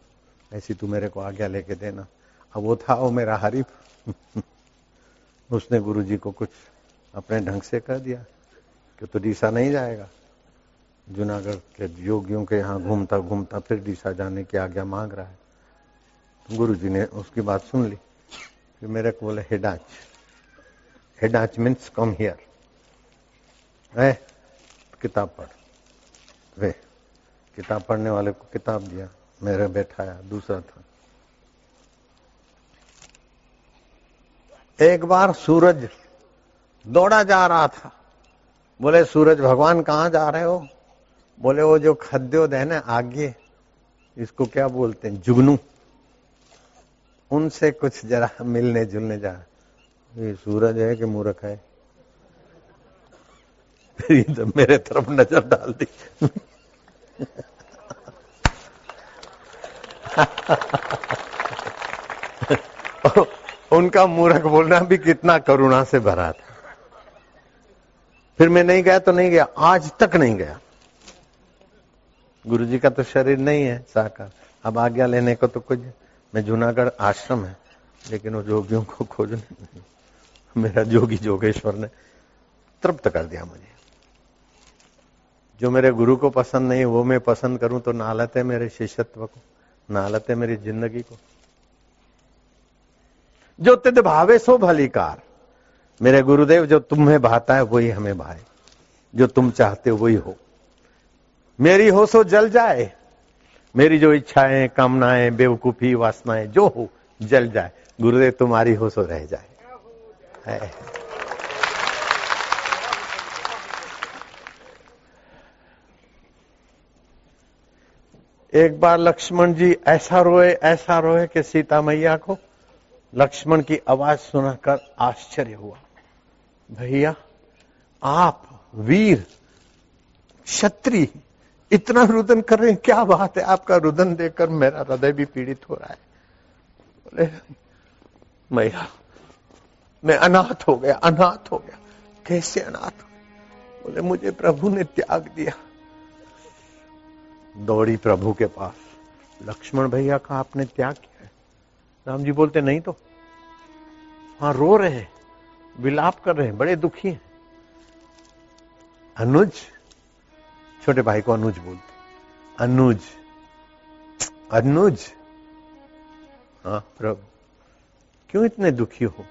ऐसी तू मेरे को आज्ञा लेके देना। अब वो था वो मेरा हरीफ। उसने गुरु जी को कुछ अपने ढंग से कह दिया कि तो डीसा नहीं जाएगा। जूनागढ़ के योगियों के यहाँ घूमता घूमता फिर डीसा जाने की आज्ञा मांग रहा है। तो गुरु जी ने उसकी बात सुन ली। फिर मेरे को बोले हेडाच हेडाच मीन्स कम हियर है किताब पढ़। वे, किताब पढ़ने वाले को किताब दिया। मेरे बैठाया, दूसरा था। एक बार सूरज दौड़ा जा रहा था। बोले, सूरज भगवान कहाँ जा रहे हो? बोले, वो जो खद्योद है ना आगे। इसको क्या बोलते हैं? जुगनू। उनसे कुछ जरा मिलने जुलने जा ये सूरज है कि मूर्ख है? ये तो मेरे तरफ़ नज़र डाल दी। उनका मूर्ख बोलना भी कितना करुणा से भरा था। फिर मैं नहीं गया तो नहीं गया, आज तक नहीं गया। गुरु जी का तो शरीर नहीं है, साकार। अब आज्ञा लेने को तो कुछ, मैं जूनागढ़ आश्रम है, लेकिन वो जोगियों को खोजने मेरा जोगी जोगेश्वर ने तृप्त कर दिया मुझे। जो मेरे गुरु को पसंद नहीं, वो मैं पसंद करूँ तो नालत है मेरे शिष्यत्व को, नालत है मेरी ज़िंदगी को। जो तिद भावे सो भलीकार। मेरे गुरुदेव, जो तुम्हें भाता है, वही हमें भाए। जो तुम चाहते हो, वही हो। मेरी हो सो जल जाए। मेरी जो इच्छाएँ, कामनाएँ, बेवकूफ़ी, वासनाएँ, जो हो, जल जाए। गुरुदेव, तुम्हारी हो सो रह जाए। एक बार लक्ष्मण जी, ऐसा रोए ऐसा रोए कि सीता मैया को लक्ष्मण की आवाज़ सुनकर आश्चर्य हुआ। भैया, आप वीर, क्षत्रिय, इतना रुदन कर रहे हैं, क्या बात है? आपका रुदन देखकर मेरा हृदय भी पीड़ित हो रहा है। बोले, मैया, मैं अनाथ हो गया, अनाथ हो गया। कैसे अनाथ? बोले, मुझे प्रभु ने त्याग दिया। दौड़ी प्रभु के पास। लक्ष्मण भैया का आपने त्याग किया? राम जी बोलते, नहीं तो। हाँ रो रहे हैं, विलाप कर रहे हैं, बड़े दुखी हैं। अनुज, छोटे भाई को अनुज बोलते अनुज अनुज। हाँ प्रभु, क्यों इतने दुखी हो?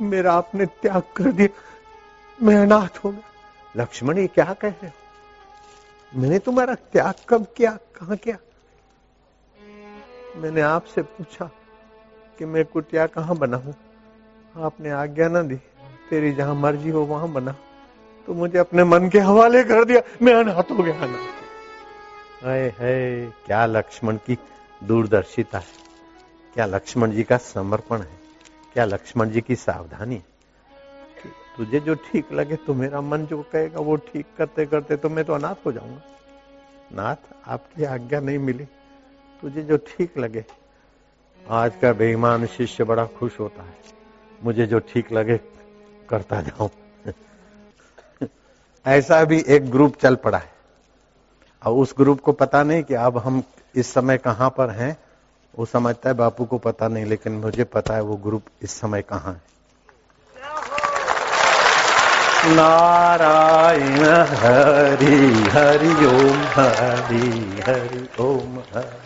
मेरा आपने त्याग कर दिया, मैं अनाथ हो। गया लक्ष्मण, ये क्या कह रहे हो? मैंने तुम्हारा त्याग कब किया, कहा किया? मैंने आपसे पूछा कि मैं कुटिया कहाँ बनाऊँ आपने आज्ञा ना दी, तेरी जहाँ मर्ज़ी हो वहाँ बना। तो मुझे अपने मन के हवाले कर दिया, मैं अनाथ हो गया अनाथ है क्या लक्ष्मण की दूरदर्शिता है। क्या लक्ष्मण जी का समर्पण है। क्या लक्ष्मण जी की सावधानी है। तुझे जो ठीक लगे तो मेरा मन जो कहेगा वो ठीक करते करते तो मैं तो अनाथ हो जाऊँगा। नाथ, आपकी आज्ञा नहीं मिली। तुझे जो ठीक लगे। आज का बेईमान शिष्य बड़ा खुश होता है। मुझे जो ठीक लगे, करता जाऊँ। ऐसा भी एक ग्रुप चल पड़ा है। और उस ग्रुप को पता नहीं कि अब हम इस समय कहाँ पर हैं। वो समझता है, बापू को पता नहीं, लेकिन मुझे पता है वो ग्रुप इस समय कहाँ है। नारायण हरि हरि ओम हरि हरि ओम हरि।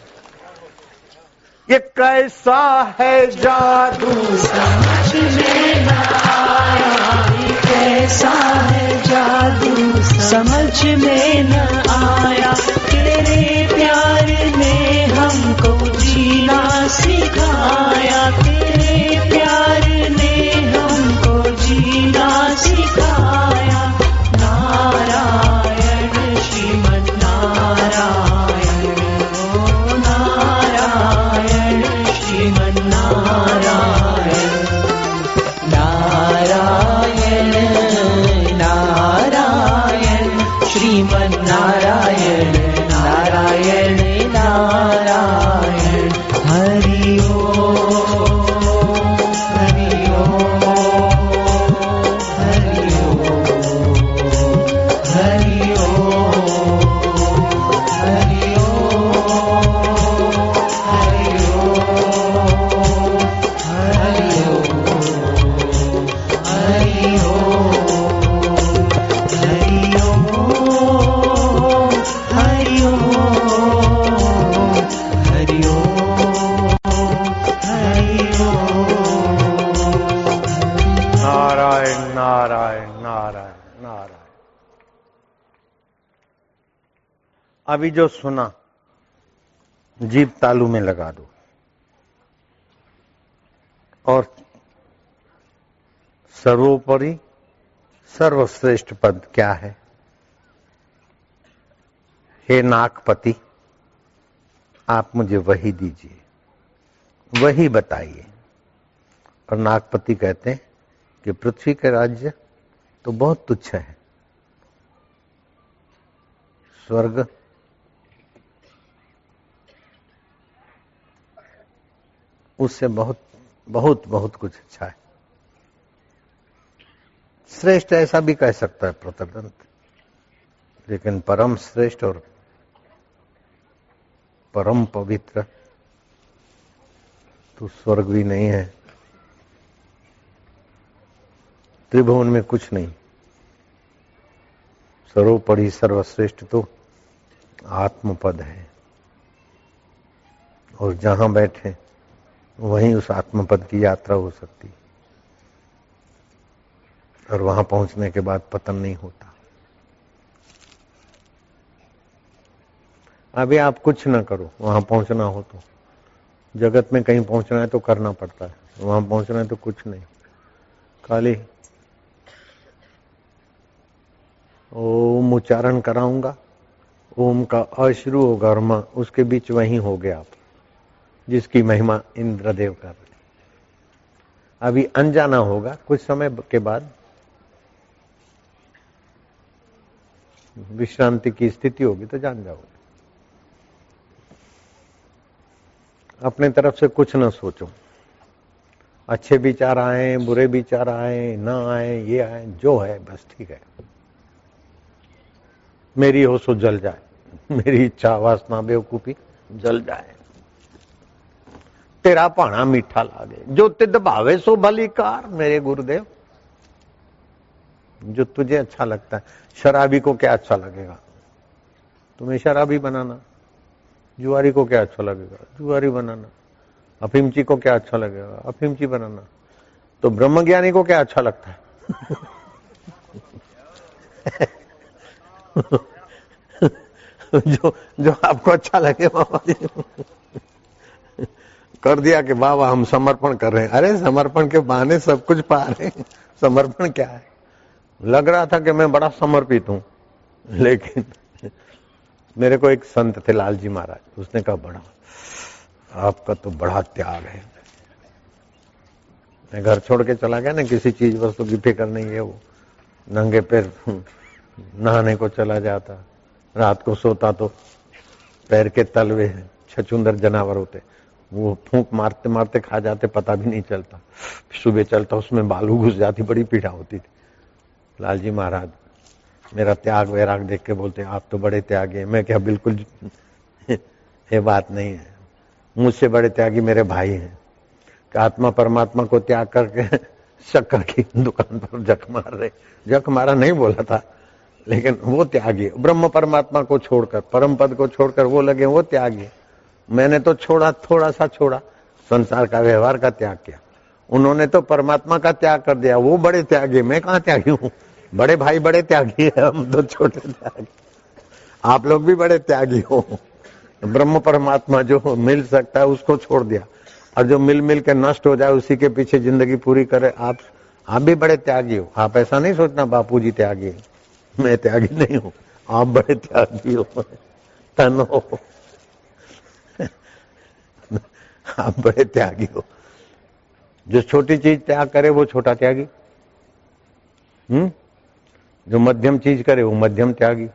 ये कैसा है जादू? समझ में कैसा है जादू समझ में न आया तेरे प्यार ने हमको जीना सिखाया। तेरे अभी जो सुना जीप तालू में लगा दो। और सर्वोपरि, सर्वश्रेष्ठ पद क्या है? हे नागपति, आप मुझे वही दीजिए, वही बताइए। और नागपति कहते हैं कि पृथ्वी के राज्य तो बहुत तुच्छ है। स्वर्ग उससे बहुत बहुत बहुत कुछ अच्छा है। श्रेष्ठ ऐसा भी कह सकता है प्रतदंत। लेकिन परम श्रेष्ठ और परम पवित्र तो स्वर्ग भी नहीं है। त्रिभुवन में कुछ नहीं। सर्वोपरि सर्वश्रेष्ठ तो आत्मपद है। और जहाँ बैठे वहीं उस आत्मपद की यात्रा हो सकती। और वहाँ पहुँचने के बाद पतन नहीं होता। अभी आप कुछ ना करो, वहाँ पहुँचना हो तो। जगत में कहीं पहुँचना है तो करना पड़ता है। वहाँ पहुँचना है तो कुछ नहीं। खाली ओम उच्चारण कराऊँगा। ओम का अश्रु होगा और माँ, उसके बीच वहीं हो गया आप। जिसकी महिमा इंद्रदेव कर रहे अभी अनजाना होगा, कुछ समय के बाद विश्रांति की स्थिति होगी तो जान जाओगे। अपने तरफ़ से कुछ ना सोचो। अच्छे विचार आए, बुरे विचार आए, ना आए, ये आए, जो है, बस ठीक है। मेरी हो सो जल जाए। मेरी इच्छा, वासना, बेवकूफ़ी जल जाए। तेरा पाना मीठा लागे जो तिद भावे सो भलीकार मेरे गुरुदेव जो तुझे अच्छा लगता है शराबी को क्या अच्छा लगेगा तुम्हें शराबी बनाना जुआरी को क्या अच्छा लगेगा जुआरी बनाना अफीमची को क्या अच्छा लगेगा अफीमची बनाना तो ब्रह्मज्ञानी को क्या अच्छा लगता है जो जो आपको अच्छा लगे बाबा जी कर दिया कि बाबा हम समर्पण कर रहे हैं। अरे, समर्पण के बहाने सब कुछ पा रहे हैं। समर्पण क्या है? लग रहा था कि मैं बड़ा समर्पित हूँ, लेकिन मेरे को एक संत थे लालजी महाराज। उसने कहा, बड़ा, आपका तो बड़ा त्याग है। मैं घर छोड़ के चला गया, ना किसी चीज़ वस्तु की फ़िक्र नहीं है वो। नंगे पैर नहाने को चला जाता। रात को सोता तो पैर के तलवे छचुंदर जनावर होते। वो फूक मारते मारते खा जाते, पता भी नहीं चलता। सुबह चलता, उसमें बालू घुस जाती, बड़ी पीड़ा होती थी। लालजी महाराज, मेरा त्याग वैराग देख के बोलते, आप तो बड़े त्यागी मैं क्या बिल्कुल ये बात नहीं है। मुझसे बड़े त्यागी मेरे भाई हैं। कि आत्मा परमात्मा को त्याग करके शक्कर की दुकान पर जख मार रहे? जख मारा नहीं बोला था, लेकिन वो त्यागी, ब्रह्म परमात्मा को छोड़कर, परम पद को छोड़कर वो लगे, वो त्यागी। मैंने तो छोड़ा, थोड़ा सा छोड़ा। संसार का व्यवहार का त्याग किया। उन्होंने तो परमात्मा का त्याग कर दिया। वो बड़े त्यागी, मैं कहा त्यागी हूँ? बड़े भाई बड़े त्यागी है, हम तो छोटे त्यागी। आप लोग भी बड़े त्यागी हो। ब्रह्म परमात्मा जो मिल सकता है, उसको छोड़ दिया। और जो मिल मिल के नष्ट हो जाए, उसी के पीछे ज़िंदगी पूरी करे, आप आप भी बड़े त्यागी हो। आप ऐसा नहीं सोचना बापू जी त्यागी मैं त्यागी नहीं हूँ। आप बड़े त्यागी हो। तन हो। आप बड़े त्यागी हो। जो छोटी चीज़ त्याग करे, वो छोटा त्यागी। हम्म? जो मध्यम चीज़ करे, वो मध्यम त्यागी।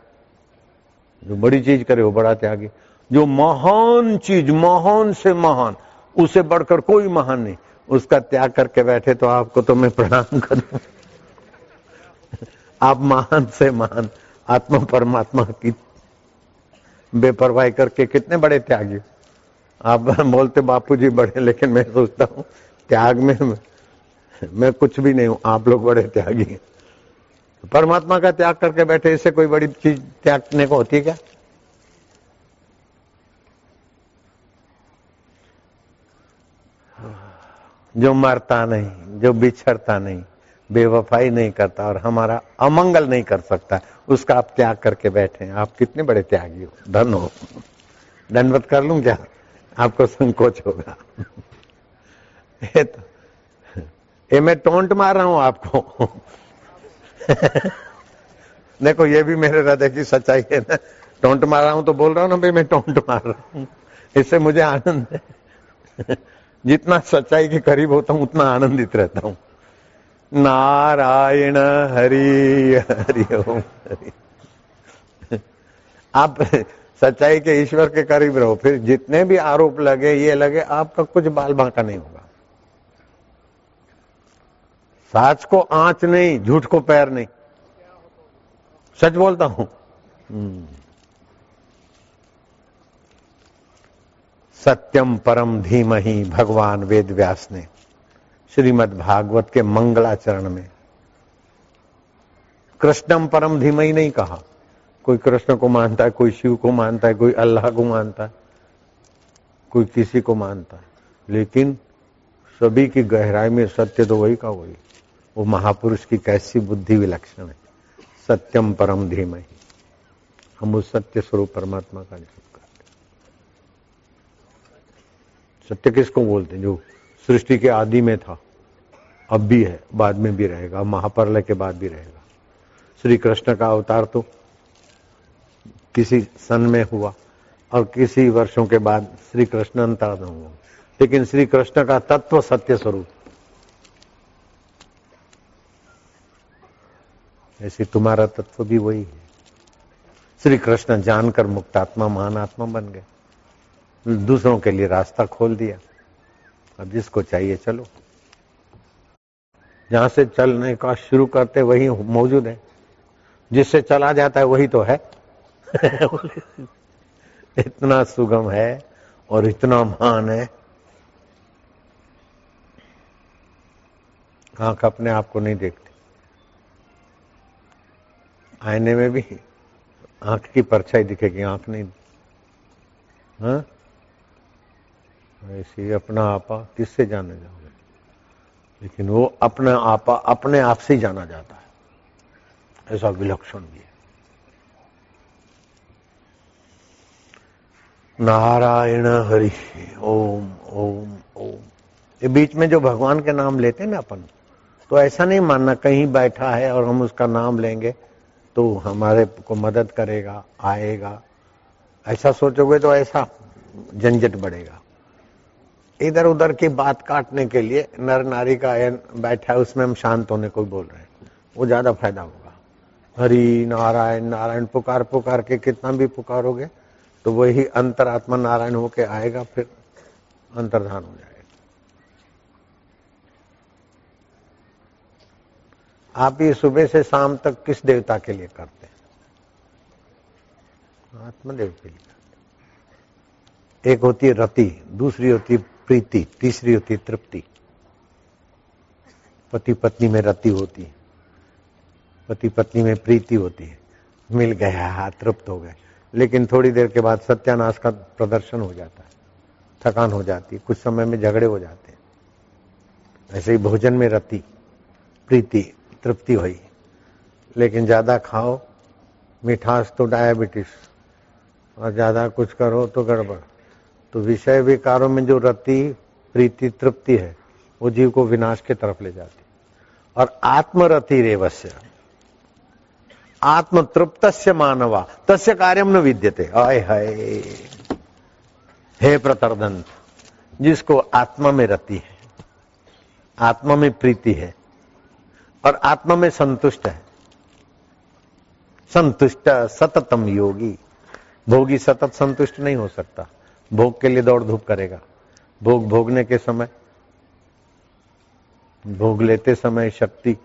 जो बड़ी चीज़ करे, वो बड़ा त्यागी। जो महान चीज़, महान से महान, उसे बढ़कर कोई महान नहीं। उसका त्याग करके बैठे तो आपको तो मैं प्रणाम करूँ। आप महान से महान, आत्मा परमात्मा की बेपरवाही करके कितने बड़े त्यागी आप बोलते बापू जी बड़े, लेकिन मैं सोचता हूँ, त्याग में मैं कुछ भी नहीं हूँ, आप लोग बड़े त्यागी हैं। परमात्मा का त्याग करके बैठे, इससे कोई बड़ी चीज़ त्यागने को होती है क्या? जो मरता नहीं, जो बिछड़ता नहीं, बेवफाई नहीं करता और हमारा अमंगल नहीं कर सकता, उसका आप त्याग करके बैठे हैं। आप कितने बड़े त्यागी हो? धन हो। दंडवत कर लू क्या? आपको संकोच होगा। ये तो ये मैं टोंट मार रहा हूँ आपको। देखो, ये भी मेरे हृदय की सच्चाई है ना। टोंट मार रहा हूँ तो बोल रहा हूँ ना, भाई, मैं टोंट मार रहा हूँ। इससे मुझे आनंद है। जितना सच्चाई के करीब होता हूँ, उतना आनंदित रहता हूँ। नारायण हरि हरि ओम हरि। आप सच्चाई के ईश्वर के करीब रहो। फिर जितने भी आरोप लगे, ये लगे, आपका कुछ बाल बांका नहीं होगा। साच को आँच नहीं, झूठ को पैर नहीं। सच बोलता हूँ। हम्म। सत्यम परम धीम ही भगवान वेद व्यास ने श्रीमद भागवत के मंगलाचरण में कृष्णम परम धीम ही नहीं कहा। कोई कृष्ण को मानता है, कोई शिव को मानता है, कोई अल्लाह को मानता है, कोई किसी को मानता है। लेकिन सभी की गहराई में सत्य तो वही का वही। वो महापुरुष की कैसी बुद्धि विलक्षण है। सत्यम परम धीम ही हम उस सत्य स्वरूप परमात्मा का जप करते सत्य किसको बोलते हैं? जो सृष्टि के आदि में था। अब भी है, बाद में भी रहेगा। महाप्रलय के बाद भी रहेगा। श्री कृष्ण का अवतार तो किसी सन में हुआ और किसी वर्षों के बाद श्री कृष्ण अंतराधन हुआ। लेकिन श्री कृष्ण का तत्व सत्य स्वरूप। ऐसे तुम्हारा तत्व भी वही है। श्री कृष्ण जानकर मुक्तात्मा महान आत्मा बन गए। दूसरों के लिए रास्ता खोल दिया। अब जिसको चाहिए चलो। जहाँ से चलने का शुरू करते वही मौजूद है। जिससे चला जाता है वही तो है। इतना सुगम है और इतना महान है। आँख अपने आप को नहीं देखती। आईने में भी आँख की परछाई दिखेगी, आँख नहीं। हाँ? ऐसे अपना आपा किससे जाने जाओगे? लेकिन वो अपना आपा अपने आप से ही जाना जाता है। ऐसा विलक्षण भी है। नारायण हरि, ओम ओम ओम। ये बीच में जो भगवान के नाम लेते हैं ना अपन तो ऐसा नहीं मानना, कहीं बैठा है और हम उसका नाम लेंगे तो हमारे को मदद करेगा, आएगा। ऐसा सोचोगे तो ऐसा झंझट बढ़ेगा। इधर उधर की बात काटने के लिए नर नारी का बैठा है, उसमें हम शांत होने को बोल रहे हैं। वो ज़्यादा फ़ायदा होगा। हरि नारायण नारायण पुकार पुकार के कितना भी पुकारोगे तो वही अंतरात्मा नारायण होके आएगा, फिर अंतर्धान हो जाएगा। आप ये सुबह से शाम तक किस देवता के लिए करते हैं? आत्मदेव के लिए करते एक होती है रति, दूसरी होती है प्रीति, तीसरी होती है तृप्ति। पति पत्नी में रति होती है पति पत्नी में प्रीति होती है। मिल गया, तृप्त हो गए लेकिन थोड़ी देर के बाद सत्यानाश का प्रदर्शन हो जाता है। थकान हो जाती है, कुछ समय में झगड़े हो जाते हैं। ऐसे ही भोजन में रति, प्रीति, तृप्ति हुई। लेकिन ज़्यादा खाओ, मिठास तो डायबिटीज़ और ज़्यादा कुछ करो तो गड़बड़। तो विषय विकारों में जो रति, प्रीति, तृप्ति है, वो जीव को विनाश के तरफ़ ले जाती और आत्मरति रेवस्य आत्म तृप्त मानवा। तस्य कार्यम न विद्यते। आय हाय। हे प्रतरदंत जिसको आत्मा में रति है, आत्मा में प्रीति है, और आत्मा में संतुष्ट है, संतुष्ट सततम योगी। भोगी सतत संतुष्ट नहीं हो सकता। भोग के लिए दौड़ धूप करेगा। भोग भोगने के समय, भोग लेते समय शक्ति,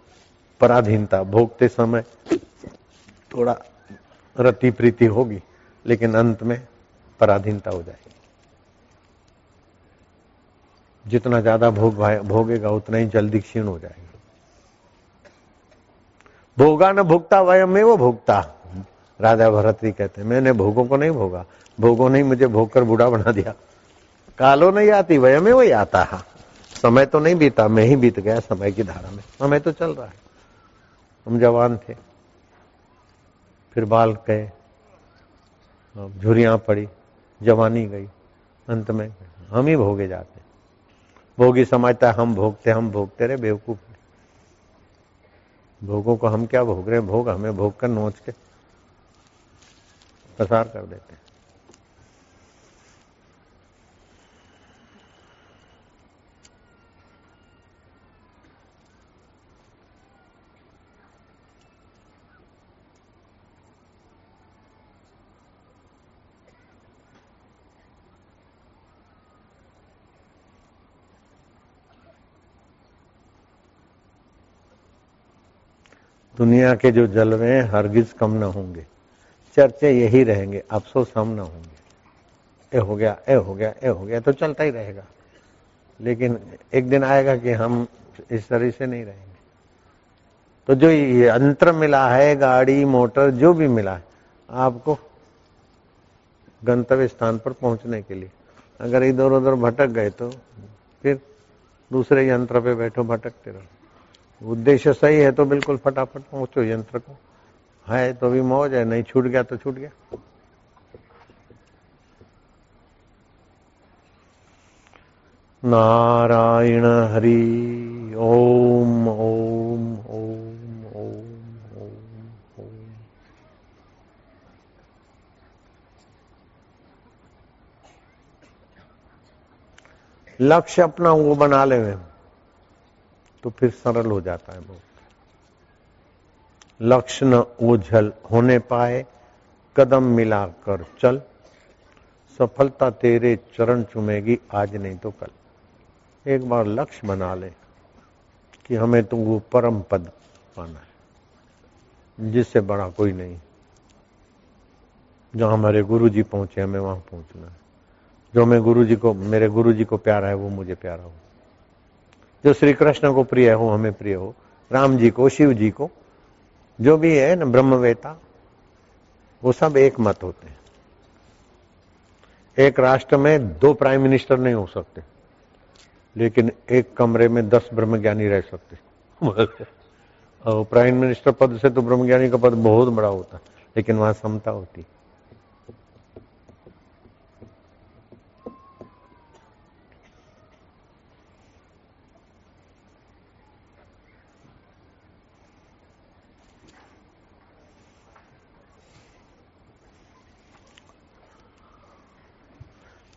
पराधीनता, भोगते समय थोड़ा रति प्रीति होगी, लेकिन अंत में पराधीनता हो जाएगी। जितना ज़्यादा भोग भोगेगा, उतना ही जल्दी क्षीण हो जाएगा। भोगा न भोगता, वयम में वो भोगता। राजा भरतरी कहते हैं, मैंने भोगों को नहीं भोगा। भोगों ने मुझे भोग कर बूढ़ा बना दिया। कालो नहीं आती वह में वही आता है समय तो नहीं बीता, मैं ही बीत गया समय की धारा में। समय तो चल रहा है। हम जवान थे। फिर बाल गए झुरियाँ पड़ी, जवानी गई, अंत में हम ही भोगे जाते भोगी समझता है, हम भोगते हम भोगते रहे, बेवकूफ़ भोगों को हम क्या भोग रहे हैं? भोग हमें भोग कर नोच के प्रसार कर देते हैं। दुनिया के जो जलवे हैं हरगिज कम न होंगे। चर्चे यही रहेंगे, अफसोस हम न होंगे। ए हो गया, ए हो गया, ए हो गया तो चलता ही रहेगा। लेकिन एक दिन आएगा कि हम इस तरह से नहीं रहेंगे। तो जो ये यंत्र मिला है, गाड़ी, मोटर, जो भी मिला है, आपको गंतव्य स्थान पर पहुँचने के लिए। अगर इधर उधर भटक गए तो फिर दूसरे यंत्र पे बैठो, भटकते रहो। उद्देश्य सही है तो बिल्कुल फटाफट पहुंचो यंत्र को। है तो भी मौज है, नहीं छूट गया तो छूट गया। नारायण हरि, ओम ओम ओम ओम ओम ओम। लक्ष्य अपना वो बना ले तो फिर सरल हो जाता है बहुत। लक्ष्य न होने पाए, कदम मिलाकर चल। सफलता तेरे चरण चुमेगी, आज नहीं तो कल। एक बार लक्ष्य बना ले कि हमें तो वो परम पद पाना है, जिससे बड़ा कोई नहीं। जहाँ हमारे गुरु जी पहुँचे, हमें वहाँ पहुँचना है। जो मैं गुरु जी को, मेरे गुरु जी को प्यारा है, वो मुझे प्यारा हो जो श्री कृष्ण को प्रिय हो, हमें प्रिय हो। राम जी को, शिव जी को, जो भी है ना, ब्रह्मवेता, वो सब एक मत होते हैं। एक राष्ट्र में दो प्राइम मिनिस्टर नहीं हो सकते, लेकिन एक कमरे में दस ब्रह्मज्ञानी रह सकते। प्राइम मिनिस्टर पद से तो ब्रह्मज्ञानी का पद बहुत बड़ा होता है लेकिन वहाँ समता होती। है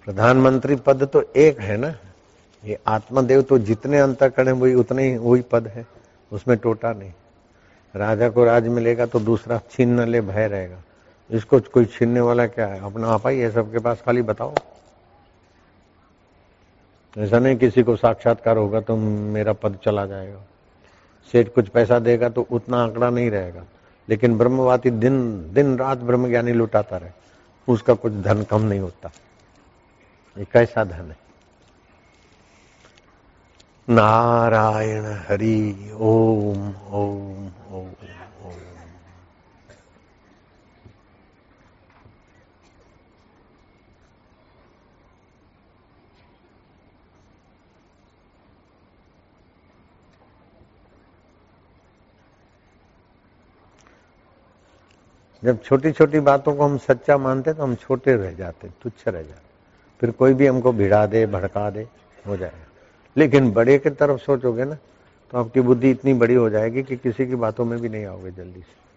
प्रधानमंत्री पद तो एक है ना? ये आत्मदेव तो जितने अंतर करें वही उतने ही, वही पद है। उसमें टोटा नहीं। राजा को राज मिलेगा तो दूसरा छीन ले भय रहेगा। इसको कोई छीनने वाला क्या है? अपना आपा ही है सबके पास खाली बताओ। ऐसा नहीं किसी को साक्षात्कार होगा तो मेरा पद चला जाएगा। सेठ कुछ पैसा देगा तो उतना आंकड़ा नहीं रहेगा। लेकिन ब्रह्मवाती दिन दिन रात ब्रह्म ज्ञानी लुटाता रहे। उसका कुछ धन कम नहीं होता। ये कैसा धन है? नारायण हरि ओम ओम ओम ओम। जब छोटी छोटी बातों को हम सच्चा मानते तो हम छोटे रह जाते तुच्छ रह जाते फिर कोई भी हमको भिड़ा दे, भड़का दे, हो जाएगा। लेकिन बड़े की तरफ़ सोचोगे ना तो आपकी बुद्धि इतनी बड़ी हो जाएगी कि किसी की बातों में भी नहीं आओगे जल्दी से।